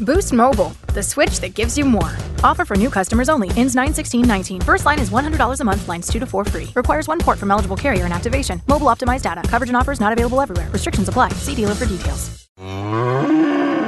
Boost Mobile, the switch that gives you more. Offer for new customers only. Ends 91619. First line is $100 a month, lines 2 to 4 free. Requires one port from eligible carrier and activation. Mobile optimized data. Coverage and offers not available everywhere. Restrictions apply. See dealer for details.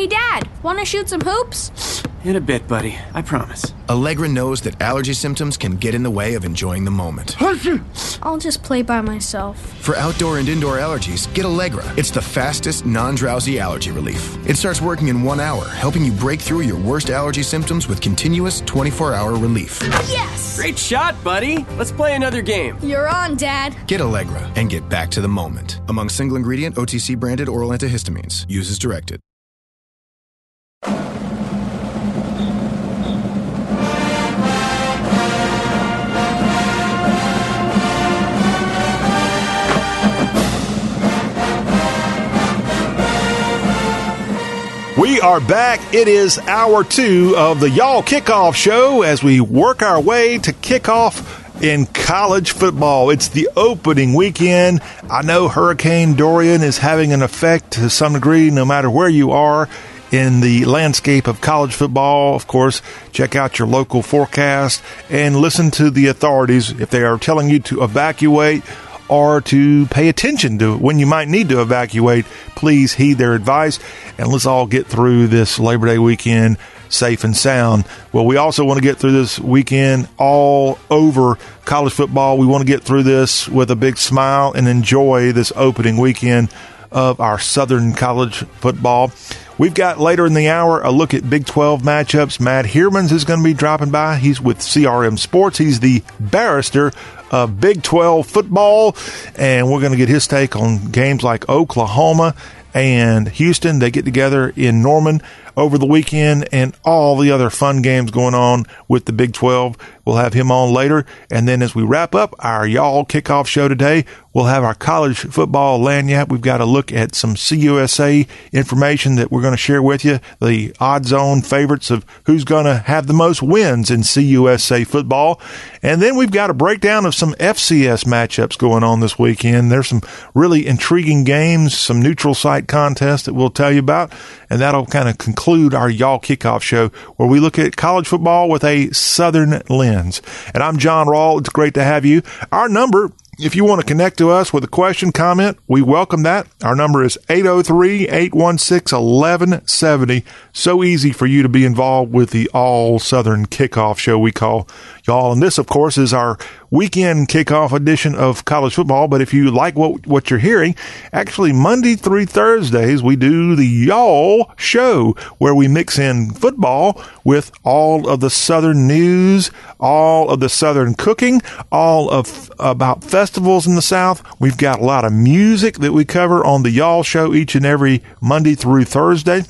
Hey, Dad, want to shoot some hoops? In a bit, buddy. I promise. Allegra knows that allergy symptoms can get in the way of enjoying the moment. I'll just play by myself. For outdoor and indoor allergies, get Allegra. It's the fastest non drowsy allergy relief. It starts working in one hour, helping you break through your worst allergy symptoms with continuous 24 hour relief. Yes! Great shot, buddy. Let's play another game. You're on, Dad. Get Allegra and get back to the moment. Among single ingredient OTC branded oral antihistamines. Use as directed. We are back. It is hour two of the Y'all Kickoff Show as we work our way to kickoff in college football. It's the opening weekend. I know Hurricane Dorian is having an effect to some degree, no matter where you are in the landscape of college football. Of course, check out your local forecast and listen to the authorities if they are telling you to evacuate or to pay attention to when you might need to evacuate. Please heed their advice and let's all get through this Labor Day weekend safe and sound. Well, we also want to get through this weekend all over college football. We want to get through this with a big smile and enjoy this opening weekend of our Southern college football. We've got later in the hour a look at Big 12 matchups. Matt Heermans is going to be dropping by. He's with CRM Sports. He's the barrister of Big 12 football, and we're going to get his take on games like Oklahoma and Houston. They get together in Norman over the weekend and all the other fun games going on with the Big 12. We'll have him on later. And then as we wrap up our y'all kickoff show today, we'll have our college football lagniappe. We've got to look at some CUSA information that we're going to share with you. The odds on favorites of who's going to have the most wins in CUSA football. And then we've got a breakdown of some FCS matchups going on this weekend. There's some really intriguing games, some neutral site contests that we'll tell you about. And that'll kind of conclude our y'all kickoff show where we look at college football with a Southern lens. And I'm John Rawl. It's great to have you. Our number if you want to connect to us with a question, comment, we welcome that. Our number is 803-816-1170. So easy for you to be involved with the all Southern kickoff show we call y'all. And this, of course, is our weekend kickoff edition of college football. But if you like what, what you're hearing, actually Monday through Thursdays, we do the y'all show where we mix in football with all of the Southern news, all of the Southern cooking, all of about festivals in the South. We've got a lot of music that we cover on the y'all show each and every Monday through Thursday.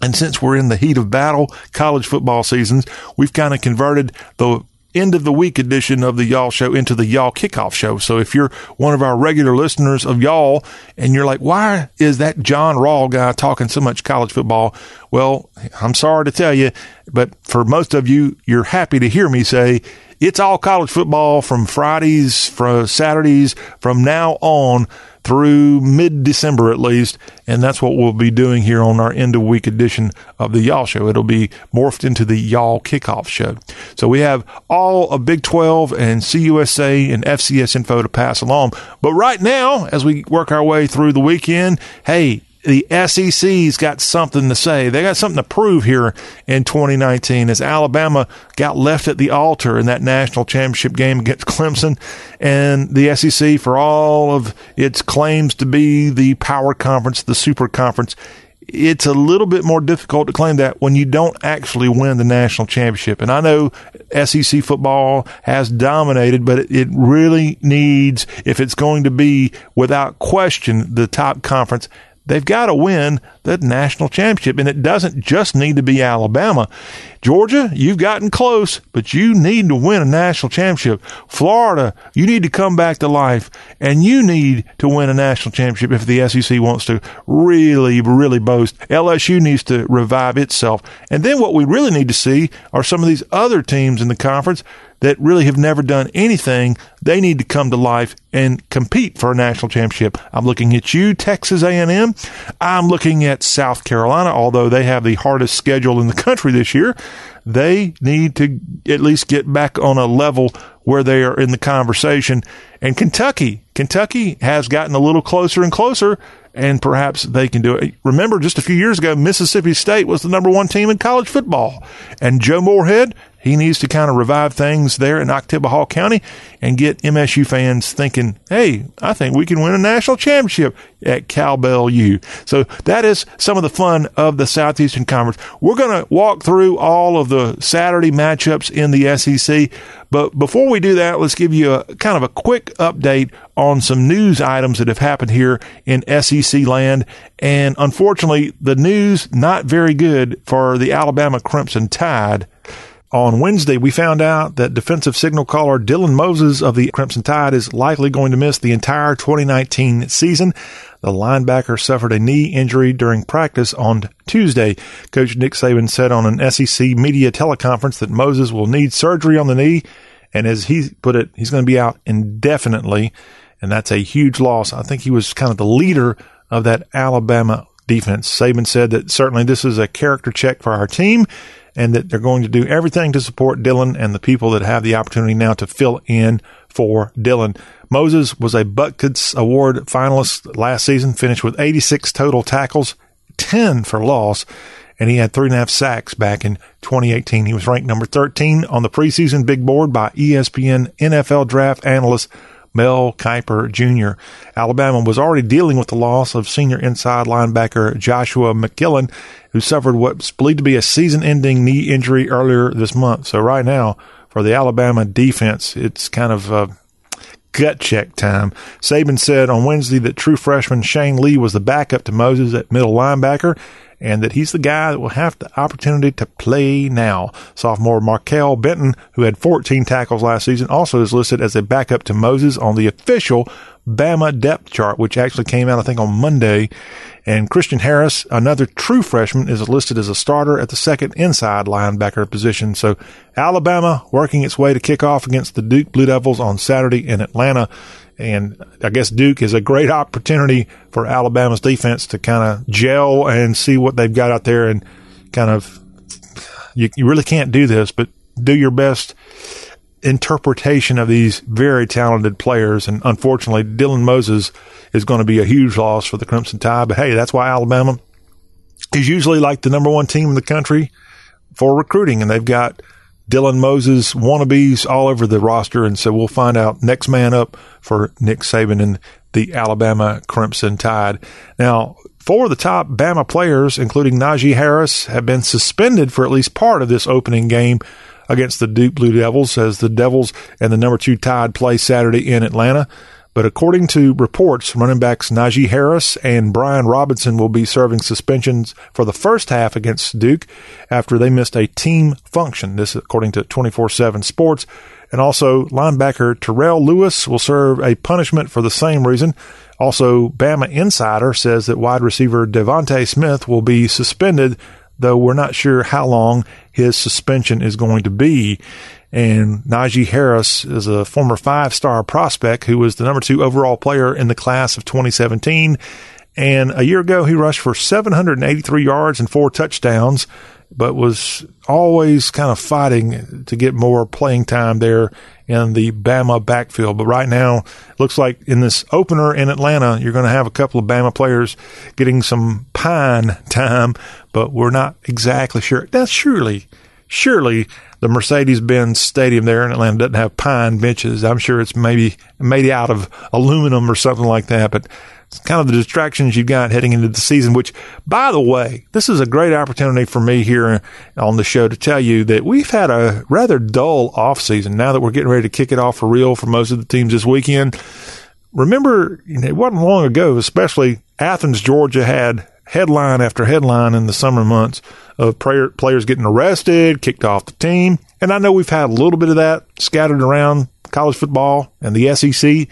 And since we're in the heat of battle, college football seasons, we've kind of converted the end of the week edition of the Y'all Show into the Y'all Kickoff Show. So if you're one of our regular listeners of Y'all and you're like, why is that John Rawl guy talking so much college football? Well, I'm sorry to tell you, but for most of you, you're happy to hear me say it's all college football from Fridays, from Saturdays, from now on through mid December at least. And that's what we'll be doing here on our end of week edition of the Y'all Show. It'll be morphed into the Y'all Kickoff Show. So we have all of Big 12 and CUSA and FCS info to pass along. But right now, as we work our way through the weekend, hey, the SEC's got something to say. They got something to prove here in 2019 as Alabama got left at the altar in that national championship game against Clemson and the SEC for all of its claims to be the power conference, the super conference. It's a little bit more difficult to claim that when you don't actually win the national championship. And I know SEC football has dominated, but it really needs, if it's going to be without question the top conference, they've got to win the national championship. And it doesn't just need to be Alabama. Georgia, you've gotten close, but you need to win a national championship. Florida, you need to come back to life and you need to win a national championship if the SEC wants to really, really boast. LSU needs to revive itself. And then what we really need to see are some of these other teams in the conference that really have never done anything. They need to come to life and compete for a national championship. I'm looking at you, Texas A&M. I'm looking at South Carolina, although they have the hardest schedule in the country this year. They need to at least get back on a level where they are in the conversation. And Kentucky, Kentucky has gotten a little closer and closer and perhaps they can do it. Remember, just a few years ago, Mississippi State was the number one team in college football, and Joe Moorhead he needs to kind of revive things there in Oktibbeha County and get MSU fans thinking, hey, I think we can win a national championship at Cowbell U. So that is some of the fun of the Southeastern Conference. We're going to walk through all of the Saturday matchups in the SEC. But before we do that, let's give you a kind of a quick update on some news items that have happened here in SEC land. And unfortunately, the news not very good for the Alabama Crimson Tide on Wednesday, we found out that defensive signal caller Dylan Moses of the Crimson Tide is likely going to miss the entire 2019 season. The linebacker suffered a knee injury during practice on Tuesday. Coach Nick Saban said on an SEC media teleconference that Moses will need surgery on the knee, and as he put it, he's going to be out indefinitely, and that's a huge loss. I think he was kind of the leader of that Alabama defense. Saban said that certainly this is a character check for our team and that they're going to do everything to support Dylan and the people that have the opportunity now to fill in for Dylan. Moses was a Butkus Award finalist last season, finished with 86 total tackles, 10 for loss, and he had three and a half sacks back in 2018. He was ranked number 13 on the preseason big board by ESPN NFL draft analyst Mel Kiper Jr. Alabama was already dealing with the loss of senior inside linebacker Joshua McMillon, who suffered what's believed to be a season ending knee injury earlier this month. So, right now, for the Alabama defense, it's kind of gut check time. Saban said on Wednesday that true freshman Shane Lee was the backup to Moses at middle linebacker and that he's the guy that will have the opportunity to play now. Sophomore Markail Benton, who had 14 tackles last season, also is listed as a backup to Moses on the official Bama depth chart, which actually came out, I think, on Monday. And Christian Harris, another true freshman, is listed as a starter at the second inside linebacker position. So Alabama working its way to kick off against the Duke Blue Devils on Saturday in Atlanta. And I guess Duke is a great opportunity for Alabama's defense to kind of gel and see what they've got out there and kind of, you, you really can't do this, but do your best interpretation of these very talented players. And unfortunately, Dylan Moses is going to be a huge loss for the Crimson Tide. But hey, that's why Alabama is usually like the number one team in the country for recruiting. And they've got Dylan Moses wannabes all over the roster. And so we'll find out next man up for Nick Saban and the Alabama Crimson Tide. Now, four of the top Bama players, including Najee Harris, have been suspended for at least part of this opening game against the Duke Blue Devils as the Devils and the number two Tide play Saturday in Atlanta. But according to reports, running backs Najee Harris and Brian Robinson will be serving suspensions for the first half against Duke after they missed a team function. This according to 24-7 Sports. And also linebacker Terrell Lewis will serve a punishment for the same reason. Also, Bama Insider says that wide receiver DeVonta Smith will be suspended, though we're not sure how long his suspension is going to be. And Najee Harris is a former five star prospect who was the number two overall player in the class of 2017. And a year ago, he rushed for 783 yards and four touchdowns, but was always kind of fighting to get more playing time there in the Bama backfield. But right now, it looks like in this opener in Atlanta, you're going to have a couple of Bama players getting some pine time, but we're not exactly sure. That's surely, surely the Mercedes Benz Stadium there in Atlanta doesn't have pine benches. I'm sure it's maybe made out of aluminum or something like that, but it's kind of the distractions you've got heading into the season, which, by the way, this is a great opportunity for me here on the show to tell you that we've had a rather dull off season now that we're getting ready to kick it off for real for most of the teams this weekend. Remember, it wasn't long ago, especially Athens, Georgia had headline after headline in the summer months of prayer, players getting arrested, kicked off the team. And I know we've had a little bit of that scattered around college football and the SEC,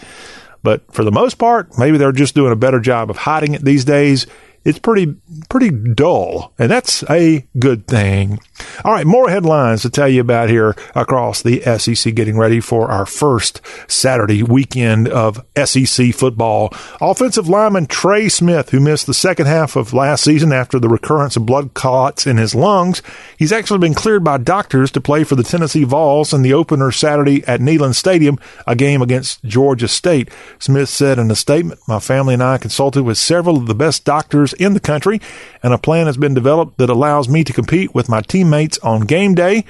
but for the most part, maybe they're just doing a better job of hiding it these days it's pretty pretty dull, and that's a good thing. All right, more headlines to tell you about here across the SEC getting ready for our first Saturday weekend of SEC football. Offensive lineman Trey Smith, who missed the second half of last season after the recurrence of blood clots in his lungs, he's actually been cleared by doctors to play for the Tennessee Vols in the opener Saturday at Neyland Stadium, a game against Georgia State. Smith said in a statement, "My family and I consulted with several of the best doctors in the country, and a plan has been developed that allows me to compete with my teammates on game day.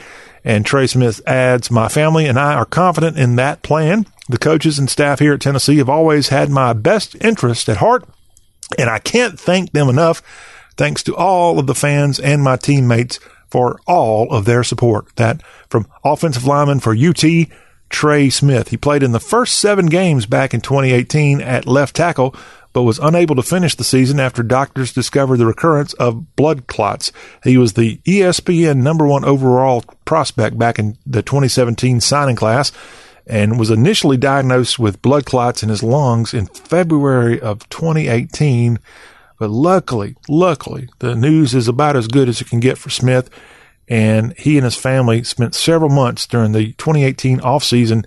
And Trey Smith adds, My family and I are confident in that plan. The coaches and staff here at Tennessee have always had my best interest at heart, and I can't thank them enough. Thanks to all of the fans and my teammates for all of their support. That from offensive lineman for UT, Trey Smith. He played in the first seven games back in 2018 at left tackle, but was unable to finish the season after doctors discovered the recurrence of blood clots. He was the ESPN number one overall prospect back in the 2017 signing class and was initially diagnosed with blood clots in his lungs in February of 2018. But luckily, luckily, the news is about as good as it can get for Smith. And he and his family spent several months during the 2018 offseason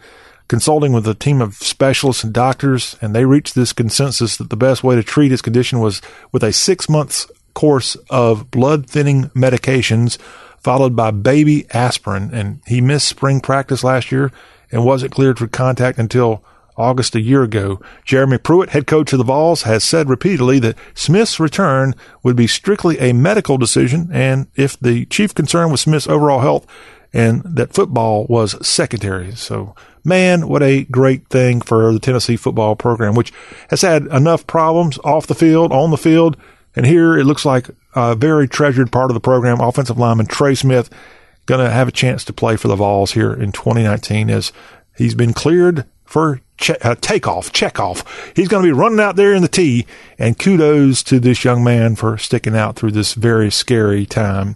consulting with a team of specialists and doctors, and they reached this consensus that the best way to treat his condition was with a six months course of blood thinning medications, followed by baby aspirin. And he missed spring practice last year and wasn't cleared for contact until August a year ago. Jeremy Pruitt, head coach of the Vols, has said repeatedly that Smith's return would be strictly a medical decision, and if the chief concern was Smith's overall health, and that football was secondary. So man, what a great thing for the Tennessee football program, which has had enough problems off the field, on the field. And here it looks like a very treasured part of the program. Offensive lineman Trey Smith going to have a chance to play for the Vols here in 2019 as he's been cleared for che- uh, takeoff, check off. He's going to be running out there in the tee. and kudos to this young man for sticking out through this very scary time.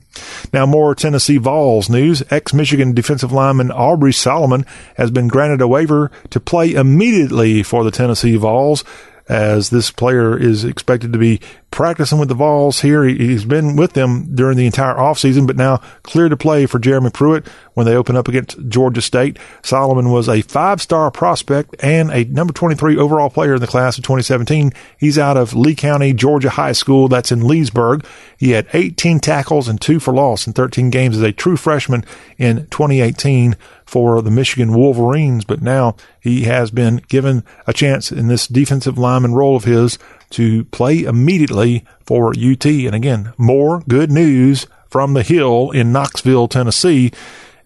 Now, more Tennessee Vols news. Ex Michigan defensive lineman Aubrey Solomon has been granted a waiver to play immediately for the Tennessee Vols as this player is expected to be practicing with the Vols here. He's been with them during the entire offseason, but now clear to play for Jeremy Pruitt when they open up against Georgia State. Solomon was a five star prospect and a number 23 overall player in the class of 2017. He's out of Lee County, Georgia High School. That's in Leesburg. He had 18 tackles and two for loss in 13 games as a true freshman in 2018 for the Michigan Wolverines, but now he has been given a chance in this defensive lineman role of his to play immediately for UT. And again, more good news from the Hill in Knoxville, Tennessee,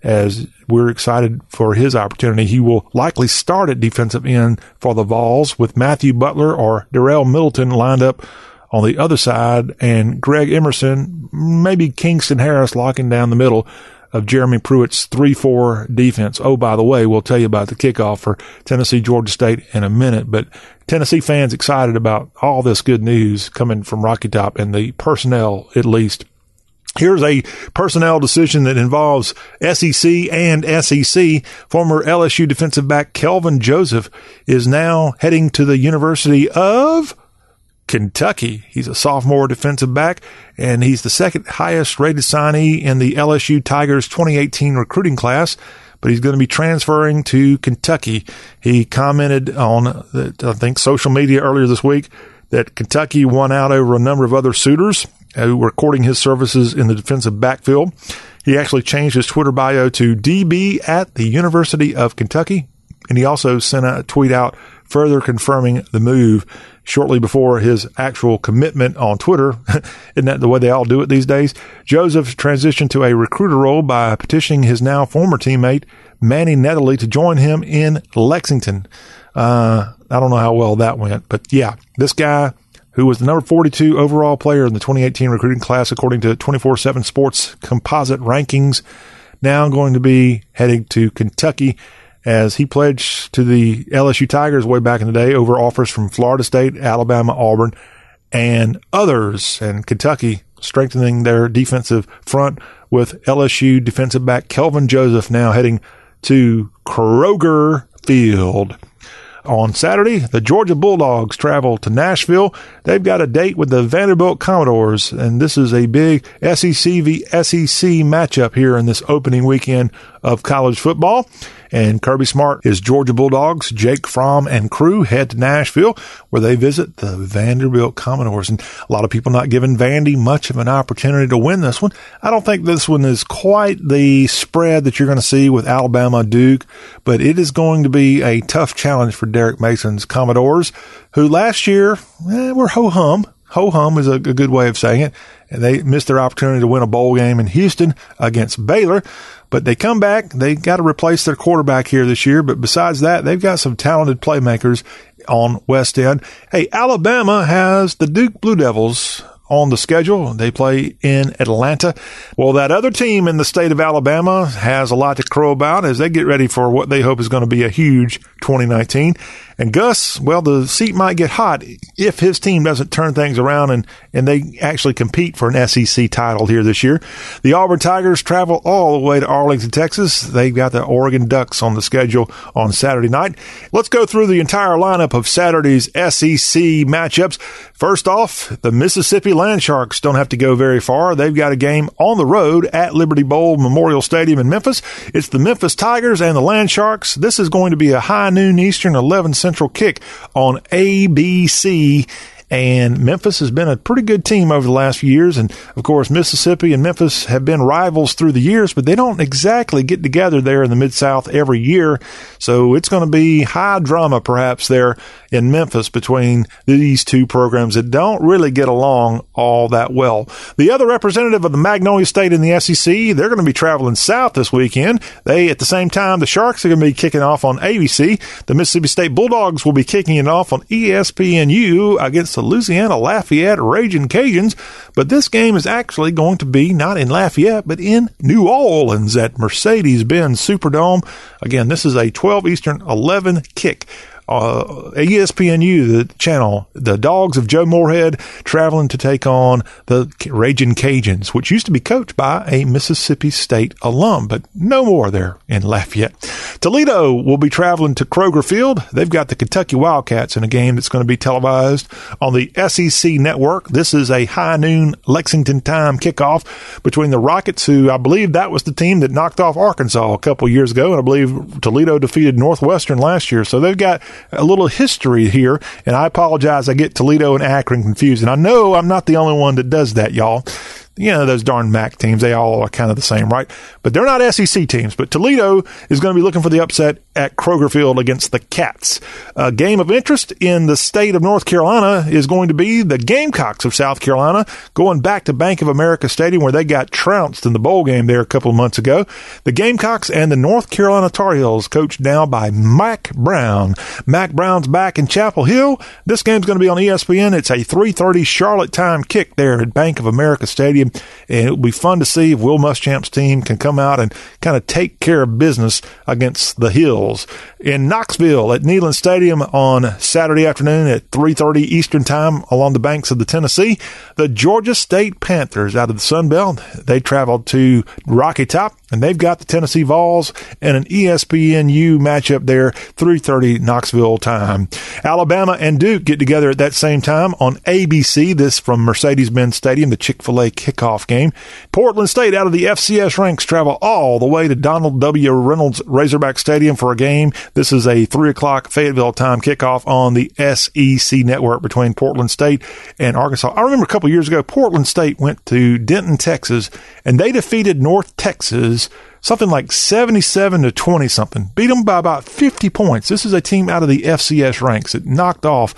as we're excited for his opportunity. He will likely start at defensive end for the Vols with Matthew Butler or Darrell Middleton lined up on the other side and Greg Emerson, maybe Kingston Harris locking down the middle of Jeremy Pruitt's 3-4 defense. Oh, by the way, we'll tell you about the kickoff for Tennessee, Georgia State in a minute, but Tennessee fans excited about all this good news coming from Rocky Top and the personnel, at least. Here's a personnel decision that involves SEC and SEC. Former LSU defensive back Kelvin Joseph is now heading to the University of Kentucky. He's a sophomore defensive back, and he's the second highest rated signee in the LSU Tigers 2018 recruiting class. But he's going to be transferring to Kentucky. He commented on, I think, social media earlier this week that Kentucky won out over a number of other suitors who were courting his services in the defensive backfield. He actually changed his Twitter bio to DB at the University of Kentucky. And he also sent a tweet out further confirming the move shortly before his actual commitment on Twitter. Isn't that the way they all do it these days? Joseph transitioned to a recruiter role by petitioning his now former teammate, Manny Netherly, to join him in Lexington. Uh, I don't know how well that went, but yeah, this guy who was the number 42 overall player in the 2018 recruiting class, according to 24 7 Sports composite rankings, now going to be heading to Kentucky as he pledged to the LSU Tigers way back in the day over offers from Florida State, Alabama, Auburn, and others. And Kentucky strengthening their defensive front with LSU defensive back Kelvin Joseph now heading to Kroger Field. On Saturday, the Georgia Bulldogs travel to Nashville. They've got a date with the Vanderbilt Commodores, and this is a big SEC v SEC matchup here in this opening weekend of college football. And Kirby Smart, is Georgia Bulldogs, Jake Fromm and crew head to Nashville where they visit the Vanderbilt Commodores. And a lot of people not giving Vandy much of an opportunity to win this one. I don't think this one is quite the spread that you're going to see with Alabama Duke, but it is going to be a tough challenge for Derek Mason's Commodores, who last year eh, were ho hum. Ho hum is a, a good way of saying it. And they missed their opportunity to win a bowl game in Houston against Baylor. But they come back. They got to replace their quarterback here this year. But besides that, they've got some talented playmakers on West End. Hey, Alabama has the Duke Blue Devils on the schedule. They play in Atlanta. Well, that other team in the state of Alabama has a lot to crow about as they get ready for what they hope is going to be a huge 2019. And Gus, well, the seat might get hot if his team doesn't turn things around and, and they actually compete for an SEC title here this year. The Auburn Tigers travel all the way to Arlington, Texas. They've got the Oregon Ducks on the schedule on Saturday night. Let's go through the entire lineup of Saturday's SEC matchups. First off, the Mississippi Land Sharks don't have to go very far. They've got a game on the road at Liberty Bowl Memorial Stadium in Memphis. It's the Memphis Tigers and the Land Sharks. This is going to be a high noon Eastern, 11 Central Central Kick on ABC and Memphis has been a pretty good team over the last few years. And of course, Mississippi and Memphis have been rivals through the years, but they don't exactly get together there in the Mid South every year. So it's going to be high drama perhaps there in Memphis between these two programs that don't really get along all that well. The other representative of the Magnolia State in the SEC, they're going to be traveling south this weekend. They, at the same time, the Sharks are going to be kicking off on ABC. The Mississippi State Bulldogs will be kicking it off on ESPNU against the Louisiana Lafayette Raging Cajuns. But this game is actually going to be not in Lafayette, but in New Orleans at Mercedes Benz Superdome. Again, this is a 12 Eastern 11 kick uh, ESPNU, the channel, the Dogs of Joe Moorhead traveling to take on the Raging Cajuns, which used to be coached by a Mississippi State alum, but no more there in Lafayette. Toledo will be traveling to Kroger Field. They've got the Kentucky Wildcats in a game that's going to be televised on the SEC network. This is a high noon Lexington time kickoff between the Rockets, who I believe that was the team that knocked off Arkansas a couple years ago, and I believe Toledo defeated Northwestern last year. So they've got a little history here, and I apologize. I get Toledo and Akron confused, and I know I'm not the only one that does that, y'all you know, those darn MAC teams, they all are kind of the same, right? But they're not SEC teams. But Toledo is going to be looking for the upset at Kroger Field against the Cats. A game of interest in the state of North Carolina is going to be the Gamecocks of South Carolina going back to Bank of America Stadium where they got trounced in the bowl game there a couple of months ago. The Gamecocks and the North Carolina Tar Heels, coached now by Mack Brown. Mack Brown's back in Chapel Hill. This game's going to be on ESPN. It's a 3:30 Charlotte time kick there at Bank of America Stadium and it will be fun to see if Will Muschamp's team can come out and kind of take care of business against the Hills in Knoxville at Neyland Stadium on Saturday afternoon at 3:30 Eastern Time along the banks of the Tennessee. The Georgia State Panthers out of the Sun Belt they traveled to Rocky Top and they've got the Tennessee Vols and an ESPNU matchup there 3:30 Knoxville time. Alabama and Duke get together at that same time on ABC. This from Mercedes-Benz Stadium, the Chick-fil-A kickoff game. Portland State out of the FCS ranks travel all the way to Donald W. Reynolds Razorback Stadium for a game this is a three o'clock Fayetteville time kickoff on the SEC network between Portland State and Arkansas. I remember a couple years ago, Portland State went to Denton, Texas, and they defeated North Texas something like 77 to 20 something. Beat them by about 50 points. This is a team out of the FCS ranks that knocked off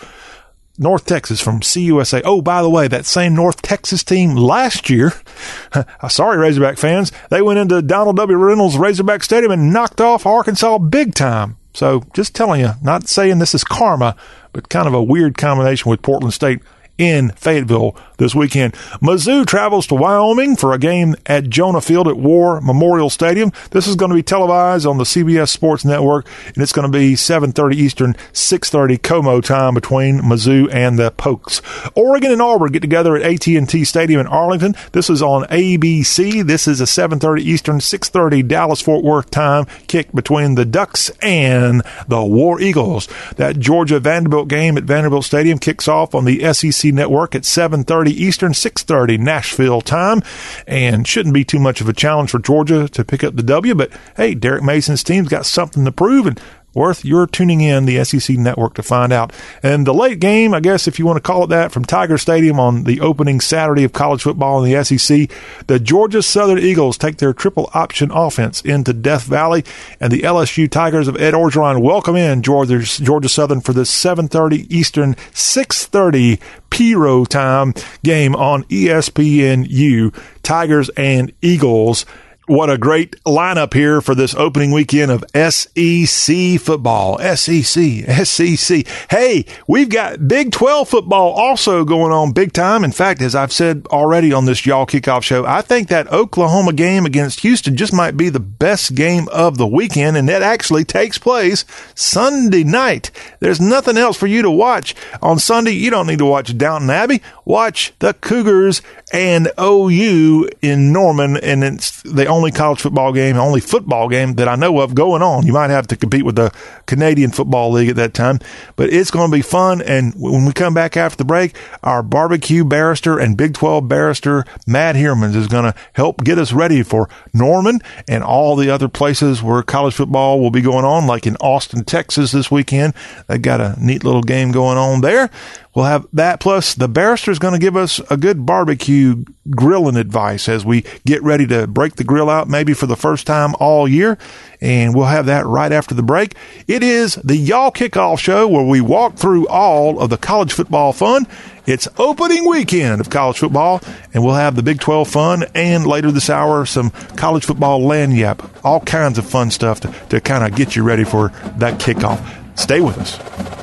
North Texas from CUSA. Oh, by the way, that same North Texas team last year, sorry, Razorback fans, they went into Donald W. Reynolds Razorback Stadium and knocked off Arkansas big time. So just telling you, not saying this is karma, but kind of a weird combination with Portland State in Fayetteville this weekend. Mizzou travels to Wyoming for a game at Jonah Field at War Memorial Stadium. This is going to be televised on the CBS Sports Network, and it's going to be 7:30 Eastern, 6:30 Como time between Mizzou and the Pokes. Oregon and Auburn get together at AT&T Stadium in Arlington. This is on ABC. This is a 7:30 Eastern, 6:30 Dallas Fort Worth time kick between the Ducks and the War Eagles. That Georgia Vanderbilt game at Vanderbilt Stadium kicks off on the SEC network at 7:30 Eastern, 6:30 Nashville time, and shouldn't be too much of a challenge for Georgia to pick up the W. But hey, Derek Mason's team's got something to prove, and Worth, you're tuning in the SEC network to find out. And the late game, I guess, if you want to call it that, from Tiger Stadium on the opening Saturday of college football in the SEC, the Georgia Southern Eagles take their triple option offense into Death Valley, and the LSU Tigers of Ed Orgeron welcome in Georgia, Georgia Southern for this 7:30 Eastern, 6:30 Piro time game on ESPNU. Tigers and Eagles what a great lineup here for this opening weekend of SEC football. SEC, SEC. Hey, we've got Big 12 football also going on big time. In fact, as I've said already on this Y'all Kickoff show, I think that Oklahoma game against Houston just might be the best game of the weekend, and that actually takes place Sunday night. There's nothing else for you to watch on Sunday. You don't need to watch Downton Abbey. Watch the Cougars and OU in Norman, and it's the only college football game, only football game that I know of going on. You might have to compete with the Canadian Football League at that time, but it's going to be fun. And when we come back after the break, our barbecue barrister and Big 12 barrister, Matt Hermans, is going to help get us ready for Norman and all the other places where college football will be going on, like in Austin, Texas this weekend. They got a neat little game going on there. We'll have that plus the barrister is going to give us a good barbecue grilling advice as we get ready to break the grill out maybe for the first time all year. And we'll have that right after the break. It is the Y'all Kickoff Show where we walk through all of the college football fun. It's opening weekend of college football, and we'll have the Big 12 fun and later this hour some college football lagniappe, all kinds of fun stuff to, to kind of get you ready for that kickoff. Stay with us.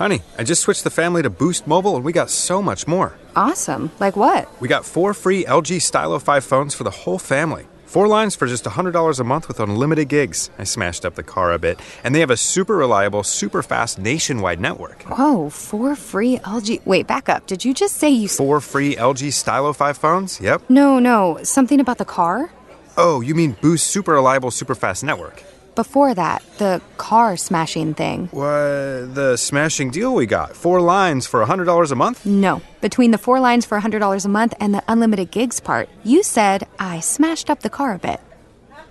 Honey, I just switched the family to Boost Mobile and we got so much more. Awesome. Like what? We got four free LG Stylo 5 phones for the whole family. Four lines for just $100 a month with unlimited gigs. I smashed up the car a bit. And they have a super reliable, super fast nationwide network. Whoa, four free LG. Wait, back up. Did you just say you. Four free LG Stylo 5 phones? Yep. No, no. Something about the car? Oh, you mean Boost Super Reliable, Super Fast Network? Before that, the car smashing thing. What? The smashing deal we got? Four lines for $100 a month? No. Between the four lines for $100 a month and the unlimited gigs part, you said I smashed up the car a bit.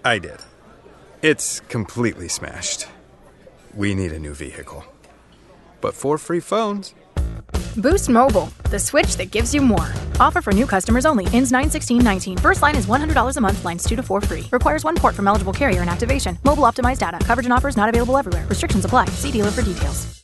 I did. It's completely smashed. We need a new vehicle. But four free phones. Boost Mobile, the switch that gives you more. Offer for new customers only. Ends 91619. First line is $100 a month. Lines 2 to 4 free. Requires one port from eligible carrier and activation. Mobile optimized data. Coverage and offers not available everywhere. Restrictions apply. See dealer for details.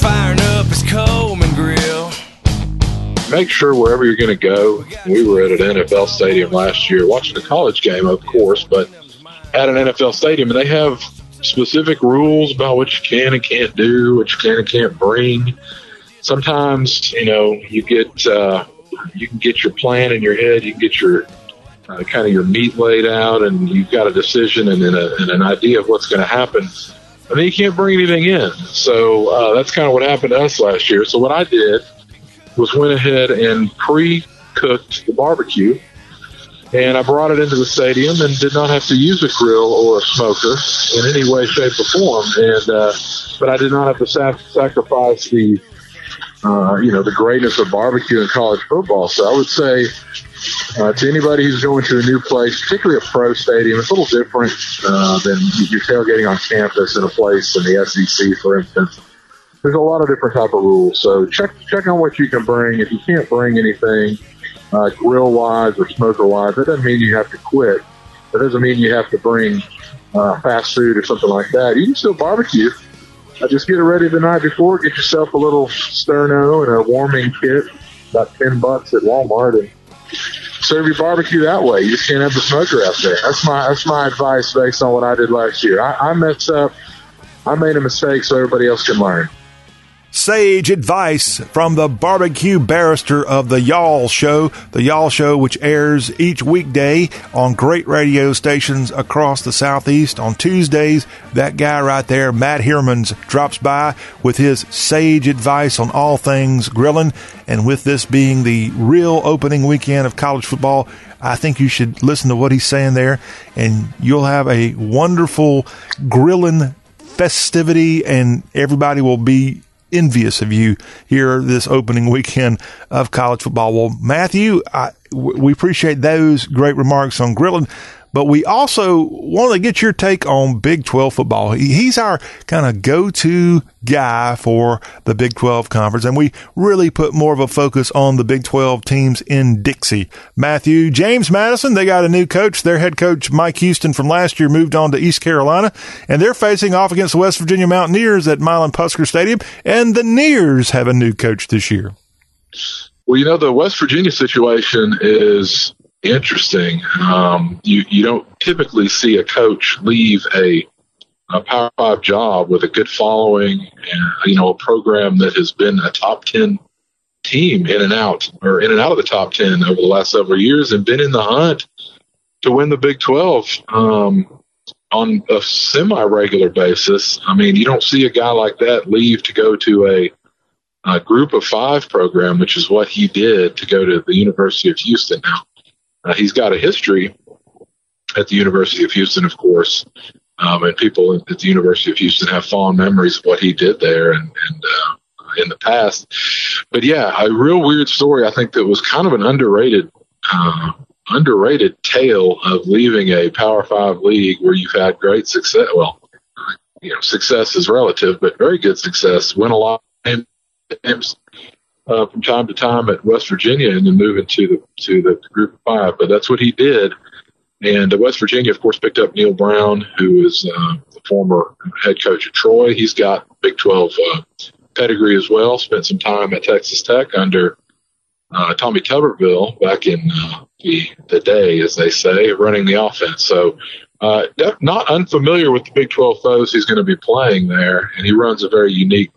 Firing up his Coleman grill. make sure wherever you're going to go. We were at an NFL stadium last year watching a college game, of course, but at an NFL stadium, and they have specific rules about what you can and can't do, what you can and can't bring. Sometimes, you know, you get uh, you can get your plan in your head, you can get your uh, kind of your meat laid out, and you've got a decision and, and, a, and an idea of what's going to happen. And then you can't bring anything in. So uh, that's kind of what happened to us last year. So what I did was went ahead and pre-cooked the barbecue, and I brought it into the stadium and did not have to use a grill or a smoker in any way, shape, or form. And uh, but I did not have to sac- sacrifice the uh, you know the greatness of barbecue in college football. So I would say uh, to anybody who's going to a new place, particularly a pro stadium, it's a little different uh, than you're tailgating on campus in a place in the SEC, for instance. There's a lot of different type of rules, so check check on what you can bring. If you can't bring anything, uh, grill wise or smoker wise, that doesn't mean you have to quit. That doesn't mean you have to bring uh, fast food or something like that. You can still barbecue. Uh, just get it ready the night before. Get yourself a little sterno and a warming kit, about ten bucks at Walmart, and serve your barbecue that way. You just can't have the smoker out there. That's my that's my advice based on what I did last year. I, I messed up. I made a mistake so everybody else can learn. Sage advice from the barbecue barrister of the Y'all Show. The Y'all Show, which airs each weekday on great radio stations across the Southeast. On Tuesdays, that guy right there, Matt Hermans, drops by with his sage advice on all things grilling. And with this being the real opening weekend of college football, I think you should listen to what he's saying there, and you'll have a wonderful grilling festivity, and everybody will be envious of you here this opening weekend of college football. Well, Matthew, I, we appreciate those great remarks on grilling. But we also want to get your take on Big 12 football. He's our kind of go-to guy for the Big 12 conference, and we really put more of a focus on the Big 12 teams in Dixie. Matthew, James Madison, they got a new coach. Their head coach, Mike Houston from last year, moved on to East Carolina, and they're facing off against the West Virginia Mountaineers at Milan Puskar Stadium, and the Nears have a new coach this year. Well, you know, the West Virginia situation is interesting. Um, you you don't typically see a coach leave a, a Power Five job with a good following and you know a program that has been a top ten team in and out or in and out of the top ten over the last several years and been in the hunt to win the Big Twelve. Um, on a semi-regular basis, I mean, you don't see a guy like that leave to go to a a group of five program, which is what he did to go to the University of Houston. Now, uh, he's got a history at the University of Houston, of course, um, and people at the University of Houston have fond memories of what he did there and, and uh, in the past. But yeah, a real weird story. I think that was kind of an underrated. Uh, underrated tale of leaving a Power Five league where you've had great success. Well, you know, success is relative, but very good success. Win a lot of games, uh, from time to time at West Virginia and then move into the to the group of five. But that's what he did. And uh, West Virginia, of course, picked up Neal Brown, who is uh, the former head coach at Troy. He's got Big 12 uh, pedigree as well. Spent some time at Texas Tech under uh, Tommy Tuberville back in uh, the the day, as they say, running the offense. So. Uh, not unfamiliar with the Big 12 foes he's going to be playing there, and he runs a very unique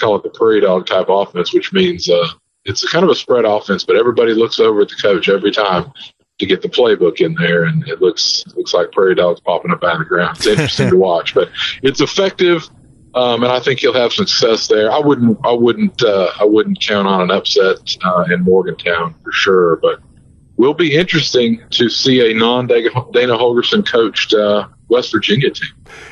call it the prairie dog type offense, which means uh, it's kind of a spread offense, but everybody looks over at the coach every time to get the playbook in there, and it looks looks like prairie dogs popping up out of the ground. It's interesting to watch, but it's effective, um, and I think he'll have success there. I wouldn't I wouldn't uh, I wouldn't count on an upset uh, in Morgantown for sure, but will be interesting to see a non Dana Holgorsen coached uh, West Virginia team.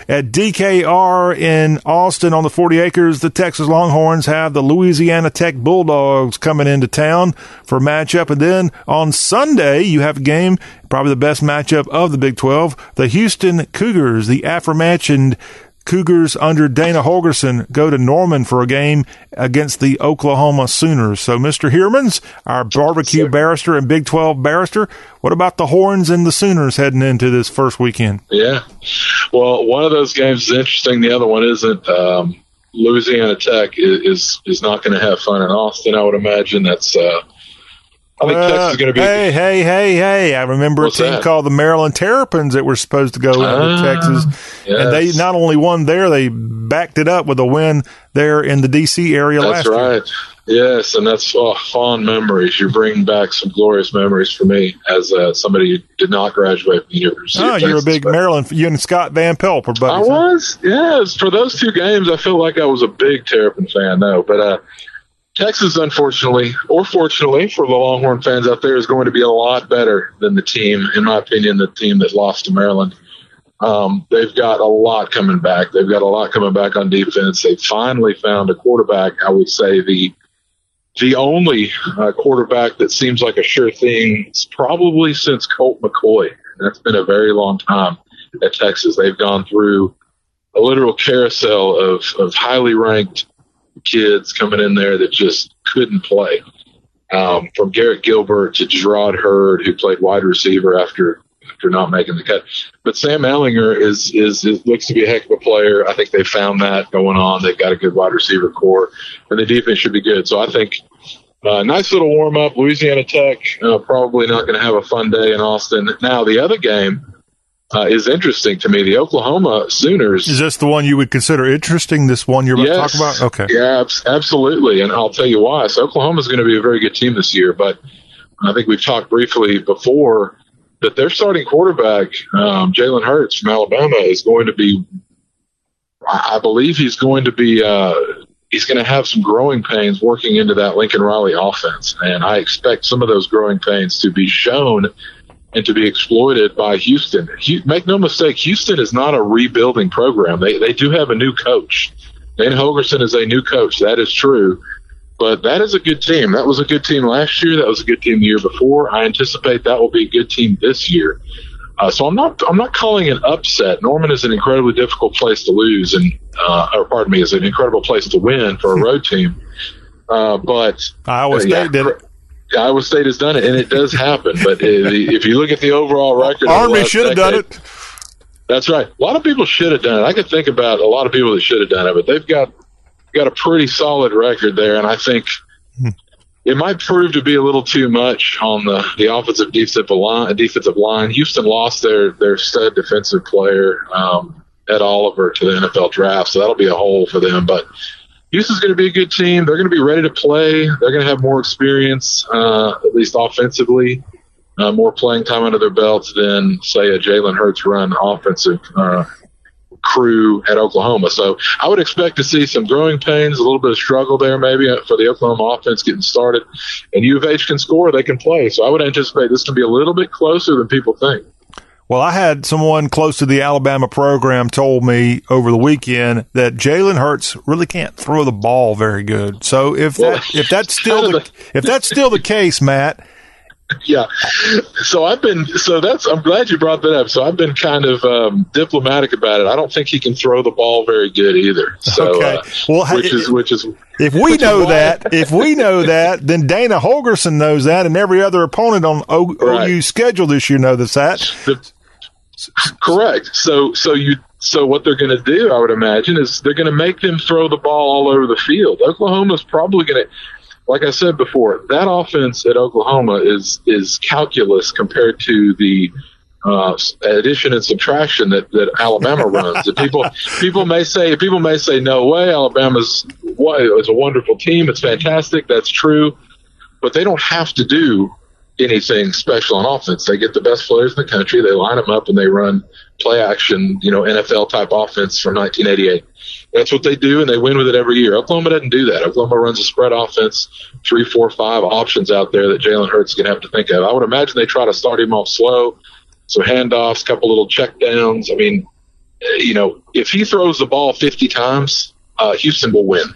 At DKR in Austin on the 40 acres, the Texas Longhorns have the Louisiana Tech Bulldogs coming into town for a matchup. And then on Sunday, you have a game, probably the best matchup of the Big 12, the Houston Cougars, the aforementioned Cougars under Dana Holgorsen go to Norman for a game against the Oklahoma Sooners. So, Mr. Hermans, our barbecue yes, barrister and Big 12 barrister, what about the Horns and the Sooners heading into this first weekend? Yeah. Well, one of those games is interesting. The other one isn't. Um, Louisiana Tech is is, is not going to have fun in Austin. I would imagine that's. Uh, I think Uh, Texas is going to be. hey, hey, hey, hey! I remember What's a team that? called the Maryland Terrapins that were supposed to go into Ah, Texas, and they not only won there, they backed it up with a win there in the D.C. area last That's year. right. Yes, and that's oh, fond memories. You bring back some glorious memories for me as uh, somebody who did not graduate from the University. Oh, of you're a big but- Maryland. You and Scott Van Pelt were I buddies. huh? was, yes. For those two games, I felt like I was a big Terrapin fan, though. But uh, Texas, unfortunately, or fortunately for the Longhorn fans out there, is going to be a lot better than the team, in my opinion, the team that lost to Maryland. Um, they've got a lot coming back. They've got a lot coming back on defense. They finally found a quarterback. I would say the the only uh, quarterback that seems like a sure thing is probably since Colt McCoy. That's been a very long time at Texas. They've gone through a literal carousel of, of highly ranked kids coming in there that just couldn't play. Um, from Garrett Gilbert to Jerrod Heard, who played wide receiver after after not making the cut. But Sam Ehlinger is, is is looks to be a heck of a player. I think they found that going on. They've got a good wide receiver corps, and the defense should be good. So I think uh, nice little warm up. Louisiana Tech uh, probably not going to have a fun day in Austin. Now the other game uh, is interesting to me. The Oklahoma Sooners. Is this the one you would consider interesting? This one you're about Yes. to talk about? Okay. Yeah, abs- absolutely. And I'll tell you why. So Oklahoma's going to be a very good team this year, but I think we've talked briefly before that their starting quarterback, um, Jalen Hurts from Alabama, is going to be. I I believe he's going to be. Uh, he's going to have some growing pains working into that Lincoln Riley offense, and I expect some of those growing pains to be shown and to be exploited by Houston. Make no mistake, Houston is not a rebuilding program. They they do have a new coach. Dan Holgorsen is a new coach. That is true. But that is a good team. That was a good team last year. That was a good team the year before. I anticipate that will be a good team this year. Uh, so I'm not I'm not calling it upset. Norman is an incredibly difficult place to lose, and uh, or pardon me, is an incredible place to win for a road team. Uh, but Iowa uh, State yeah, did it. Iowa State has done it, and it does happen. But if you look at the overall record, Army should have done it. that's right. A lot of people should have done it. I could think about a lot of people that should have done it, but they've got got a pretty solid record there, and I think it might prove to be a little too much on the, the offensive defensive line. Defensive line. Houston lost their their stud defensive player um, Ed Oliver to the NFL draft, so that'll be a hole for them. But Houston's going to be a good team. They're going to be ready to play. They're going to have more experience, uh, at least offensively uh, more playing time under their belts than, say, a Jalen Hurts run offensive uh, crew at Oklahoma. So I would expect to see some growing pains, a little bit of struggle there maybe uh, for the Oklahoma offense getting started. And U of H can score, they can play. So I would anticipate this to be a little bit closer than people think. Well, I had someone close to the Alabama program told me over the weekend that Jalen Hurts really can't throw the ball very good. So if that if that's still the if that's still the case, Matt, yeah. So I've been so that's I'm glad you brought that up. So I've been kind of um, diplomatic about it. I don't think he can throw the ball very good either. So Okay. uh, Well, which is which is if we know that, if we know that, then Dana Holgorsen knows that, and every other opponent on o- Right. OU's schedule this year knows that. The- correct. So so you so what they're going to do, I would imagine, is they're going to make them throw the ball all over the field. Oklahoma's probably going to, like I said before, that offense at Oklahoma is is calculus compared to the uh, addition and subtraction that, that Alabama runs. And people people may say people may say no way Alabama's is a wonderful team. It's fantastic. That's true, but they don't have to do anything special on offense. They get the best players in the country. They line them up and they run play action, you know, NFL type offense from 1988. That's what they do, and they win with it every year. Oklahoma doesn't do that. Oklahoma runs a spread offense, three, four, five options out there that Jalen Hurts to have to think of. I would imagine they try to start him off slow, so handoffs, couple little check downs. I mean, you know, if he throws the ball 50 times, uh, Houston will win.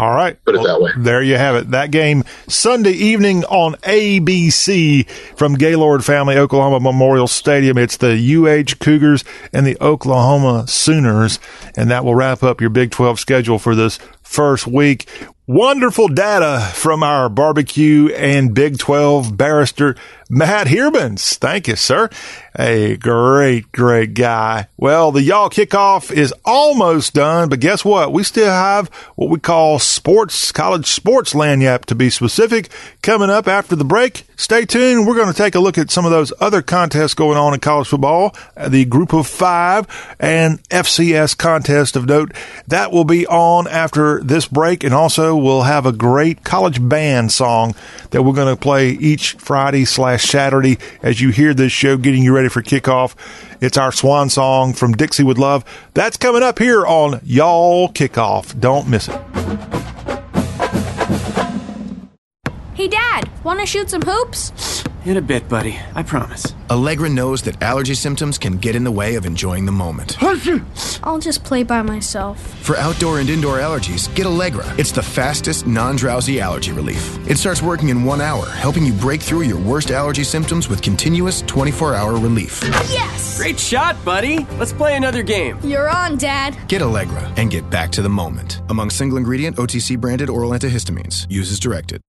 All right. Put it that way. There you have it. That game Sunday evening on ABC from Gaylord Family Oklahoma Memorial Stadium. It's the UH Cougars and the Oklahoma Sooners. And that will wrap up your Big 12 schedule for this first week. Wonderful data from our barbecue and Big 12 barrister, Matt Heermans. Thank you, sir. A great, great guy. Well, the y'all kickoff is almost done, but guess what? We still have what we call sports, college sports lagniappe to be specific, coming up after the break. Stay tuned. We're going to take a look at some of those other contests going on in college football, the group of five and FCS contest of note. That will be on after this break. And also we'll have a great college band song that we're going to play each Friday slash Saturday as you hear this show getting you ready for kickoff. It's our swan song from Dixie with Love. That's coming up here on Y'all Kickoff. Don't miss it. Hey, Dad, want to shoot some hoops? In a bit, buddy. I promise. Allegra knows that allergy symptoms can get in the way of enjoying the moment. I'll just play by myself. For outdoor and indoor allergies, get Allegra. It's the fastest non drowsy allergy relief. It starts working in one hour, helping you break through your worst allergy symptoms with continuous 24 hour relief. Yes! Great shot, buddy. Let's play another game. You're on, Dad. Get Allegra and get back to the moment. Among single ingredient OTC branded oral antihistamines. Use as directed.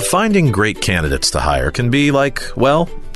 Finding great candidates to hire can be like, well,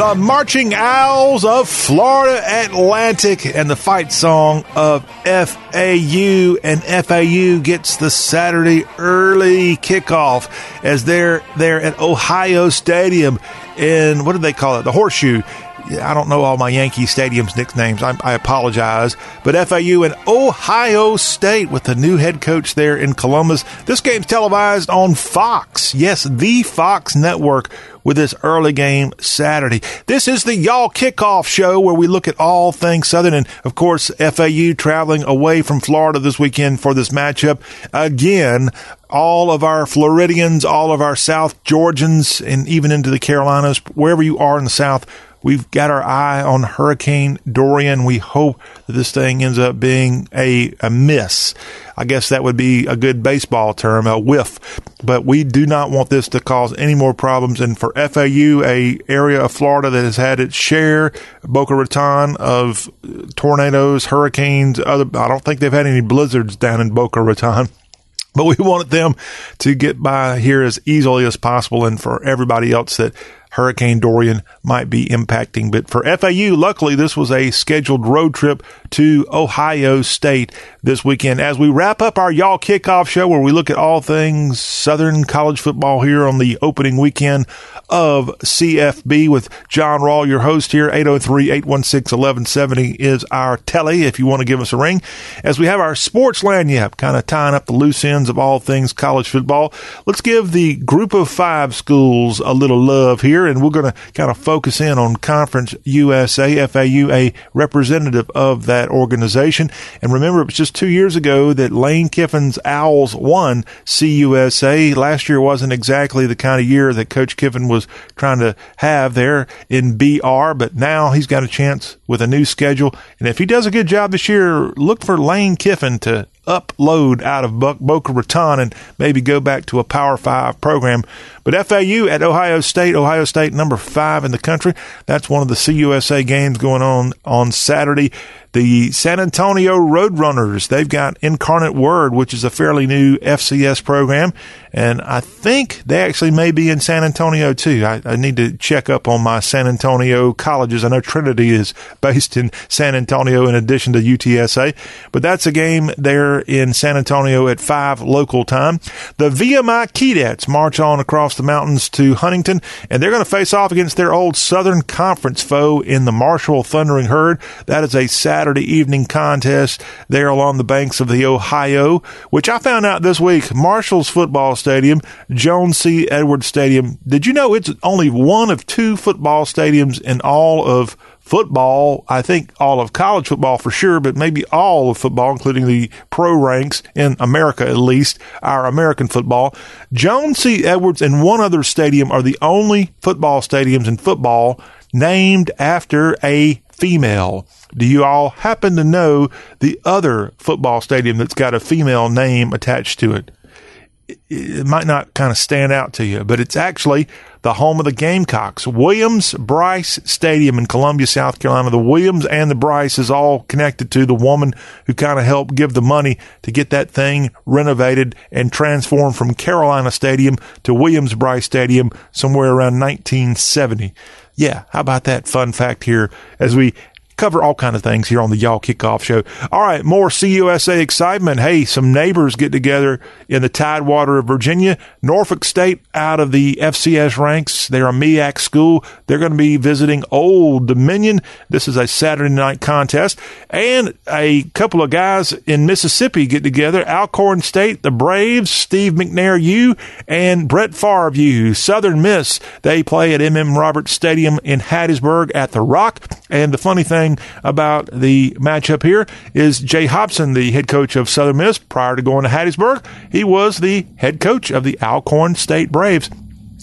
The Marching Owls of Florida Atlantic and the fight song of FAU. And FAU gets the Saturday early kickoff as they're there at Ohio Stadium in, what do they call it? The Horseshoe. I don't know all my Yankee Stadium's nicknames. I, I, apologize. But FAU and Ohio State with the new head coach there in Columbus. This game's televised on Fox. Yes, the Fox network with this early game Saturday. This is the Y'all Kickoff Show where we look at all things Southern. And of course, FAU traveling away from Florida this weekend for this matchup. Again, all of our Floridians, all of our South Georgians, and even into the Carolinas, wherever you are in the South, We've got our eye on Hurricane Dorian. We hope that this thing ends up being a, a miss. I guess that would be a good baseball term, a whiff. But we do not want this to cause any more problems. And for FAU, a area of Florida that has had its share, Boca Raton, of tornadoes, hurricanes, other, I don't think they've had any blizzards down in Boca Raton. But we wanted them to get by here as easily as possible and for everybody else that Hurricane Dorian might be impacting. But for FAU, luckily, this was a scheduled road trip to Ohio State this weekend. As we wrap up our Y'all Kickoff show, where we look at all things Southern college football here on the opening weekend of CFB with John Rawl, your host here. 803 816 1170 is our telly if you want to give us a ring. As we have our sports lagniappe, kind of tying up the loose ends of all things college football, let's give the group of five schools a little love here, and we're going to kind of focus in on Conference USA, FAU, a representative of that organization. And remember, it was just two years ago that Lane Kiffin's Owls won CUSA. Last year wasn't exactly the kind of year that Coach Kiffin was trying to have there in BR, but now he's got a chance with a new schedule. And if he does a good job this year, look for Lane Kiffin to upload out of Boca Raton and maybe go back to a Power Five program. But FAU at Ohio State, Ohio State number five in the country. That's one of the CUSA games going on on Saturday. The San Antonio Roadrunners, they've got Incarnate Word, which is a fairly new FCS program. And I think they actually may be in San Antonio too. I, I need to check up on my San Antonio colleges. I know Trinity is based in San Antonio in addition to UTSA, but that's a game there in San Antonio at five local time. The VMI Keydets march on across the mountains to Huntington, and they're going to face off against their old Southern Conference foe in the Marshall Thundering Herd. That is a Saturday evening contest there along the banks of the Ohio, which I found out this week. Marshall's football stadium, Joan C. Edwards Stadium. Did you know it's only one of two football stadiums in all of football, I think all of college football for sure, but maybe all of football, including the pro ranks in America at least, our American football. Joan C. Edwards and one other stadium are the only football stadiums in football named after a female. Do you all happen to know the other football stadium that's got a female name attached to it? It might not kind of stand out to you, but it's actually the home of the Gamecocks. Williams Brice Stadium in Columbia, South Carolina. The Williams and the Brice is all connected to the woman who kind of helped give the money to get that thing renovated and transformed from Carolina Stadium to Williams Brice Stadium somewhere around 1970. Yeah, how about that fun fact here as we cover all kind of things here on the Y'all Kickoff Show. All right, more CUSA excitement. Hey, some neighbors get together in the Tidewater of Virginia. Norfolk State out of the FCS ranks. They're a MEAC school. They're going to be visiting Old Dominion. This is a Saturday night contest. And a couple of guys in Mississippi get together. Alcorn State, the Braves, Steve McNair U, and Brett Favre. Southern Miss, they play at MM Roberts Stadium in Hattiesburg at the Rock. And the funny thing about the matchup here is Jay Hopson, the head coach of Southern Miss, prior to going to Hattiesburg, he was the head coach of the Alcorn State Braves.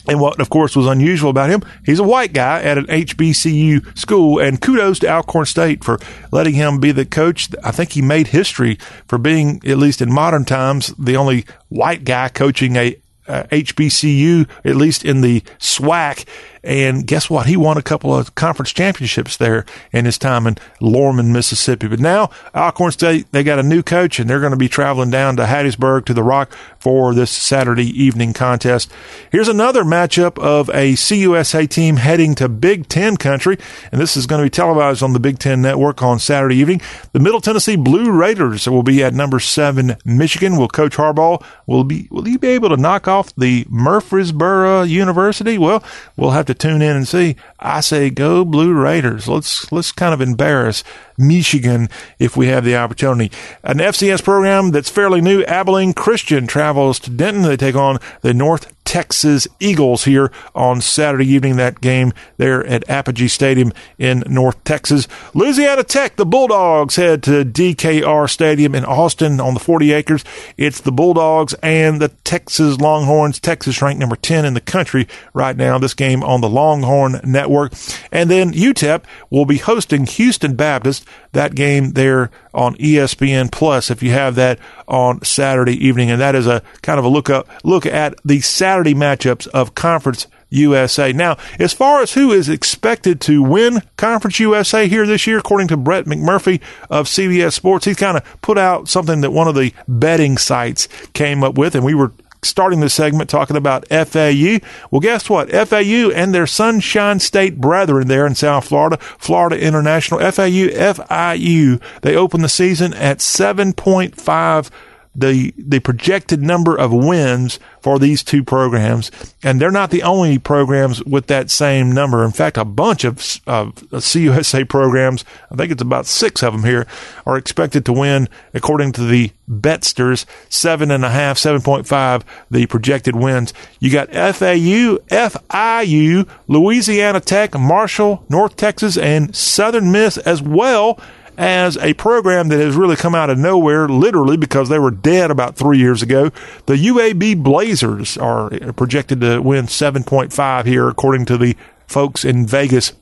And what, of course, was unusual about him, he's a white guy at an HBCU school, and kudos to Alcorn State for letting him be the coach. I think he made history for being, at least in modern times, the only white guy coaching a HBCU, at least in the SWAC. And guess what? He won a couple of conference championships there in his time in Lorman, Mississippi. But now Alcorn State, they got a new coach and they're going to be traveling down to Hattiesburg to the Rock for this Saturday evening contest. Here's another matchup of a CUSA team heading to Big Ten country. And this is going to be televised on the Big Ten network on Saturday evening. The Middle Tennessee Blue Raiders will be at number seven, Michigan. Will Coach Harbaugh will be, will he be able to knock off the Murfreesboro University? Well, we'll have to tune in and see. I say go Blue Raiders. Let's let's kind of embarrass Michigan if we have the opportunity. An FCS program that's fairly new, Abilene Christian travels to Denton. They take on the North Texas Eagles here on Saturday evening. That game there at Apogee Stadium in North Texas. Louisiana Tech, the Bulldogs head to DKR Stadium in Austin on the 40 acres. It's the Bulldogs and the Texas Longhorns. Texas ranked number 10 in the country right now. This game on the Longhorn Network. And then UTEP will be hosting Houston Baptist that game there on ESPN Plus if you have that on Saturday evening. And that is a kind of a look up, look at the Saturday matchups of Conference USA. Now, as far as who is expected to win Conference USA here this year, according to Brett McMurphy of CBS Sports, he's kind of put out something that one of the betting sites came up with, and we were starting the segment talking about FAU. Well, guess what? FAU and their Sunshine State brethren there in South Florida, Florida International, FAU, FIU, they open the season at 7.5 the the projected number of wins for these two programs, and they're not the only programs with that same number. In fact, a bunch of uh, CUSA programs, I think it's about six of them here, are expected to win according to the Betsters seven and a half, seven point five, the projected wins. You got FAU, FIU, Louisiana Tech, Marshall, North Texas, and Southern Miss as well as a program that has really come out of nowhere, literally because they were dead about three years ago. The UAB Blazers are projected to win 7.5 here, according to the folks in Vegas.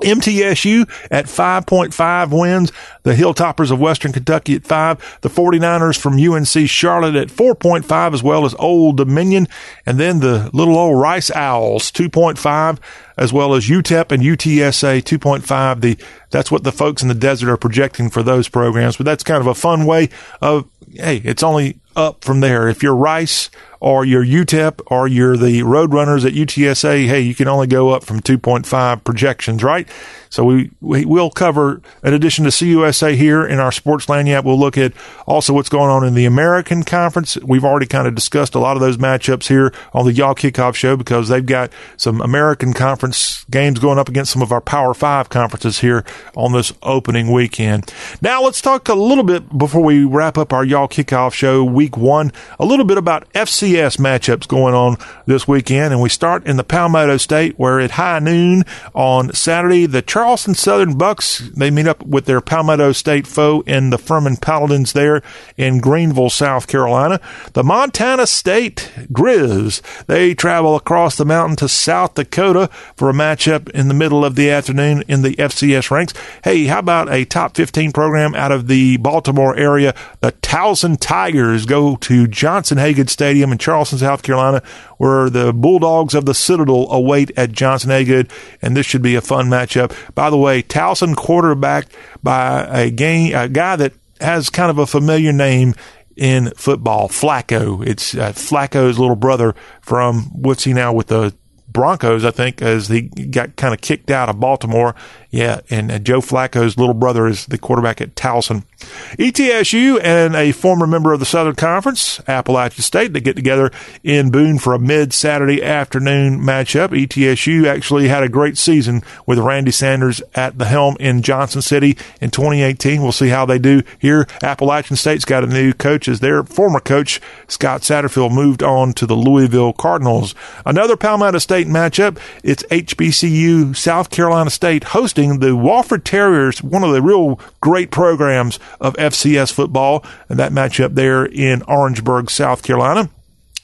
MTSU at 5.5 wins. The Hilltoppers of Western Kentucky at 5. The 49ers from UNC Charlotte at 4.5 as well as Old Dominion. And then the little old Rice Owls 2.5 as well as UTEP and UTSA 2.5. The, that's what the folks in the desert are projecting for those programs. But that's kind of a fun way of, hey, it's only up from there. If you're Rice or you're UTEP or you're the Roadrunners at UTSA, hey, you can only go up from 2.5 projections, right? So we, we will cover, in addition to CUSA here in our Sports Lagniappe, we'll look at also what's going on in the American Conference. We've already kind of discussed a lot of those matchups here on the Y'all Kickoff Show because they've got some American Conference games going up against some of our Power Five conferences here on this opening weekend. Now let's talk a little bit before we wrap up our Y'all Kickoff Show week one, a little bit about FCS matchups going on this weekend. And we start in the Palmetto State where at high noon on Saturday, the Charleston Southern Bucks, they meet up with their Palmetto State foe in the Furman Paladins there in Greenville, South Carolina. The Montana State Grizz, they travel across the mountain to South Dakota for a matchup in the middle of the afternoon in the FCS ranks. Hey, how about a top 15 program out of the Baltimore area? The Towson Tigers go to Johnson Hagood Stadium in Charleston, South Carolina, where the Bulldogs of the Citadel await at Johnson Hagood, and this should be a fun matchup. By the way, Towson quarterbacked by a game, a guy that has kind of a familiar name in football, Flacco. It's uh, Flacco's little brother from what's he now with the Broncos, I think, as he got kind of kicked out of Baltimore. Yeah, and Joe Flacco's little brother is the quarterback at Towson. ETSU and a former member of the Southern Conference, Appalachian State, they get together in Boone for a mid Saturday afternoon matchup. ETSU actually had a great season with Randy Sanders at the helm in Johnson City in 2018. We'll see how they do here. Appalachian State's got a new coach as their former coach, Scott Satterfield, moved on to the Louisville Cardinals. Another Palmetto State matchup. It's HBCU South Carolina State hosting the Wofford Terriers, one of the real great programs of FCS football, and that matchup there in Orangeburg, South Carolina.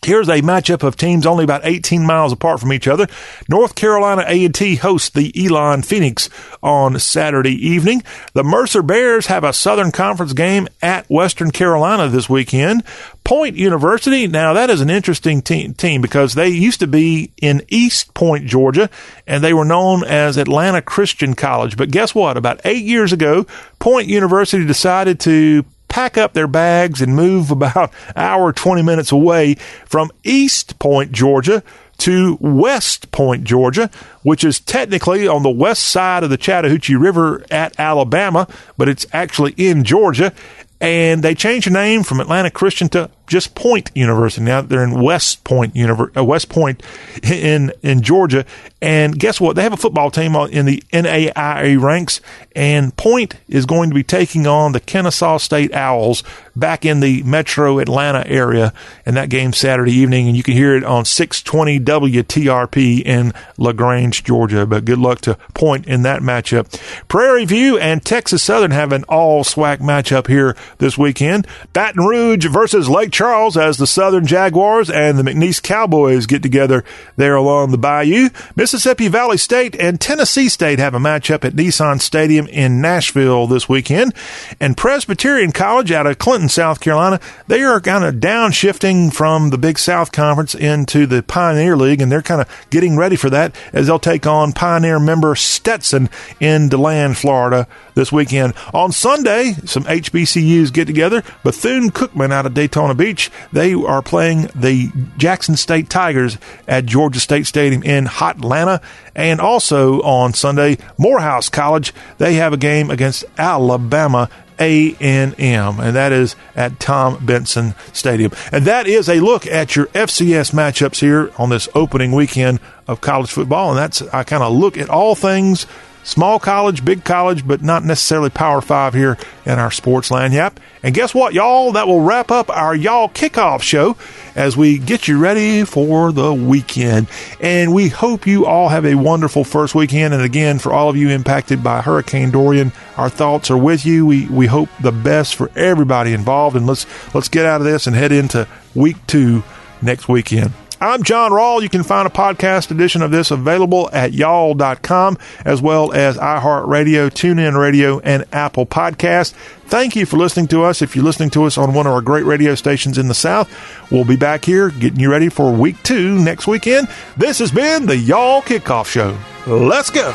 Here's a matchup of teams only about 18 miles apart from each other. North Carolina A&T hosts the Elon Phoenix on Saturday evening. The Mercer Bears have a Southern Conference game at Western Carolina this weekend. Point University, now that is an interesting team, team because they used to be in East Point, Georgia, and they were known as Atlanta Christian College. But guess what? About eight years ago, Point University decided to pack up their bags and move about hour 20 minutes away from East Point, Georgia to West Point, Georgia, which is technically on the west side of the Chattahoochee River at Alabama, but it's actually in Georgia. And they changed the name from Atlanta Christian to just Point University. Now they're in West Point, Univer- uh, West Point in in Georgia, and guess what? They have a football team in the NAIA ranks, and Point is going to be taking on the Kennesaw State Owls back in the Metro Atlanta area, and that game Saturday evening, and you can hear it on 620 WTRP in Lagrange, Georgia. But good luck to Point in that matchup. Prairie View and Texas Southern have an all SWAC matchup here this weekend. Baton Rouge versus Lake Charles as the Southern Jaguars and the McNeese Cowboys get together there along the bayou. Mississippi Valley State and Tennessee State have a matchup at Nissan Stadium in Nashville this weekend. And Presbyterian College out of Clinton, South Carolina, they are kind of downshifting from the Big South Conference into the Pioneer League, and they're kind of getting ready for that as they'll take on Pioneer member Stetson in DeLand, Florida this weekend. On Sunday, some HBCUs get together. Bethune Cookman out of Daytona Beach, they are playing the Jackson State Tigers at Georgia State Stadium in Hotlanta. And also on Sunday, Morehouse College, they have a game against Alabama A&M, and that is at Tom Benson Stadium. And that is a look at your FCS matchups here on this opening weekend of college football. And that's, I kind of look at all things small college, big college, but not necessarily Power Five here in our sports land. Yep. And guess what, y'all? That will wrap up our y'all kickoff show as we get you ready for the weekend. And we hope you all have a wonderful first weekend. And again, for all of you impacted by Hurricane Dorian, our thoughts are with you. We we hope the best for everybody involved. And let's let's get out of this and head into week two next weekend. I'm John Rawl. You can find a podcast edition of this available at y'all.com as well as iHeartRadio, TuneIn Radio, and Apple Podcast. Thank you for listening to us. If you're listening to us on one of our great radio stations in the South, we'll be back here getting you ready for week two next weekend. This has been the Y'all Kickoff Show. Let's go.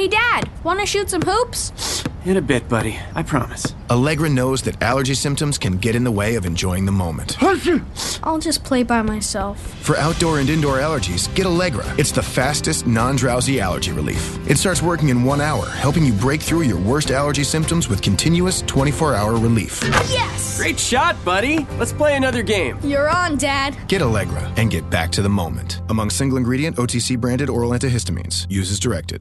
Hey, Dad, want to shoot some hoops? In a bit, buddy. I promise. Allegra knows that allergy symptoms can get in the way of enjoying the moment. I'll just play by myself. For outdoor and indoor allergies, get Allegra. It's the fastest non drowsy allergy relief. It starts working in one hour, helping you break through your worst allergy symptoms with continuous 24 hour relief. Yes! Great shot, buddy. Let's play another game. You're on, Dad. Get Allegra and get back to the moment. Among single ingredient OTC branded oral antihistamines. Use as directed.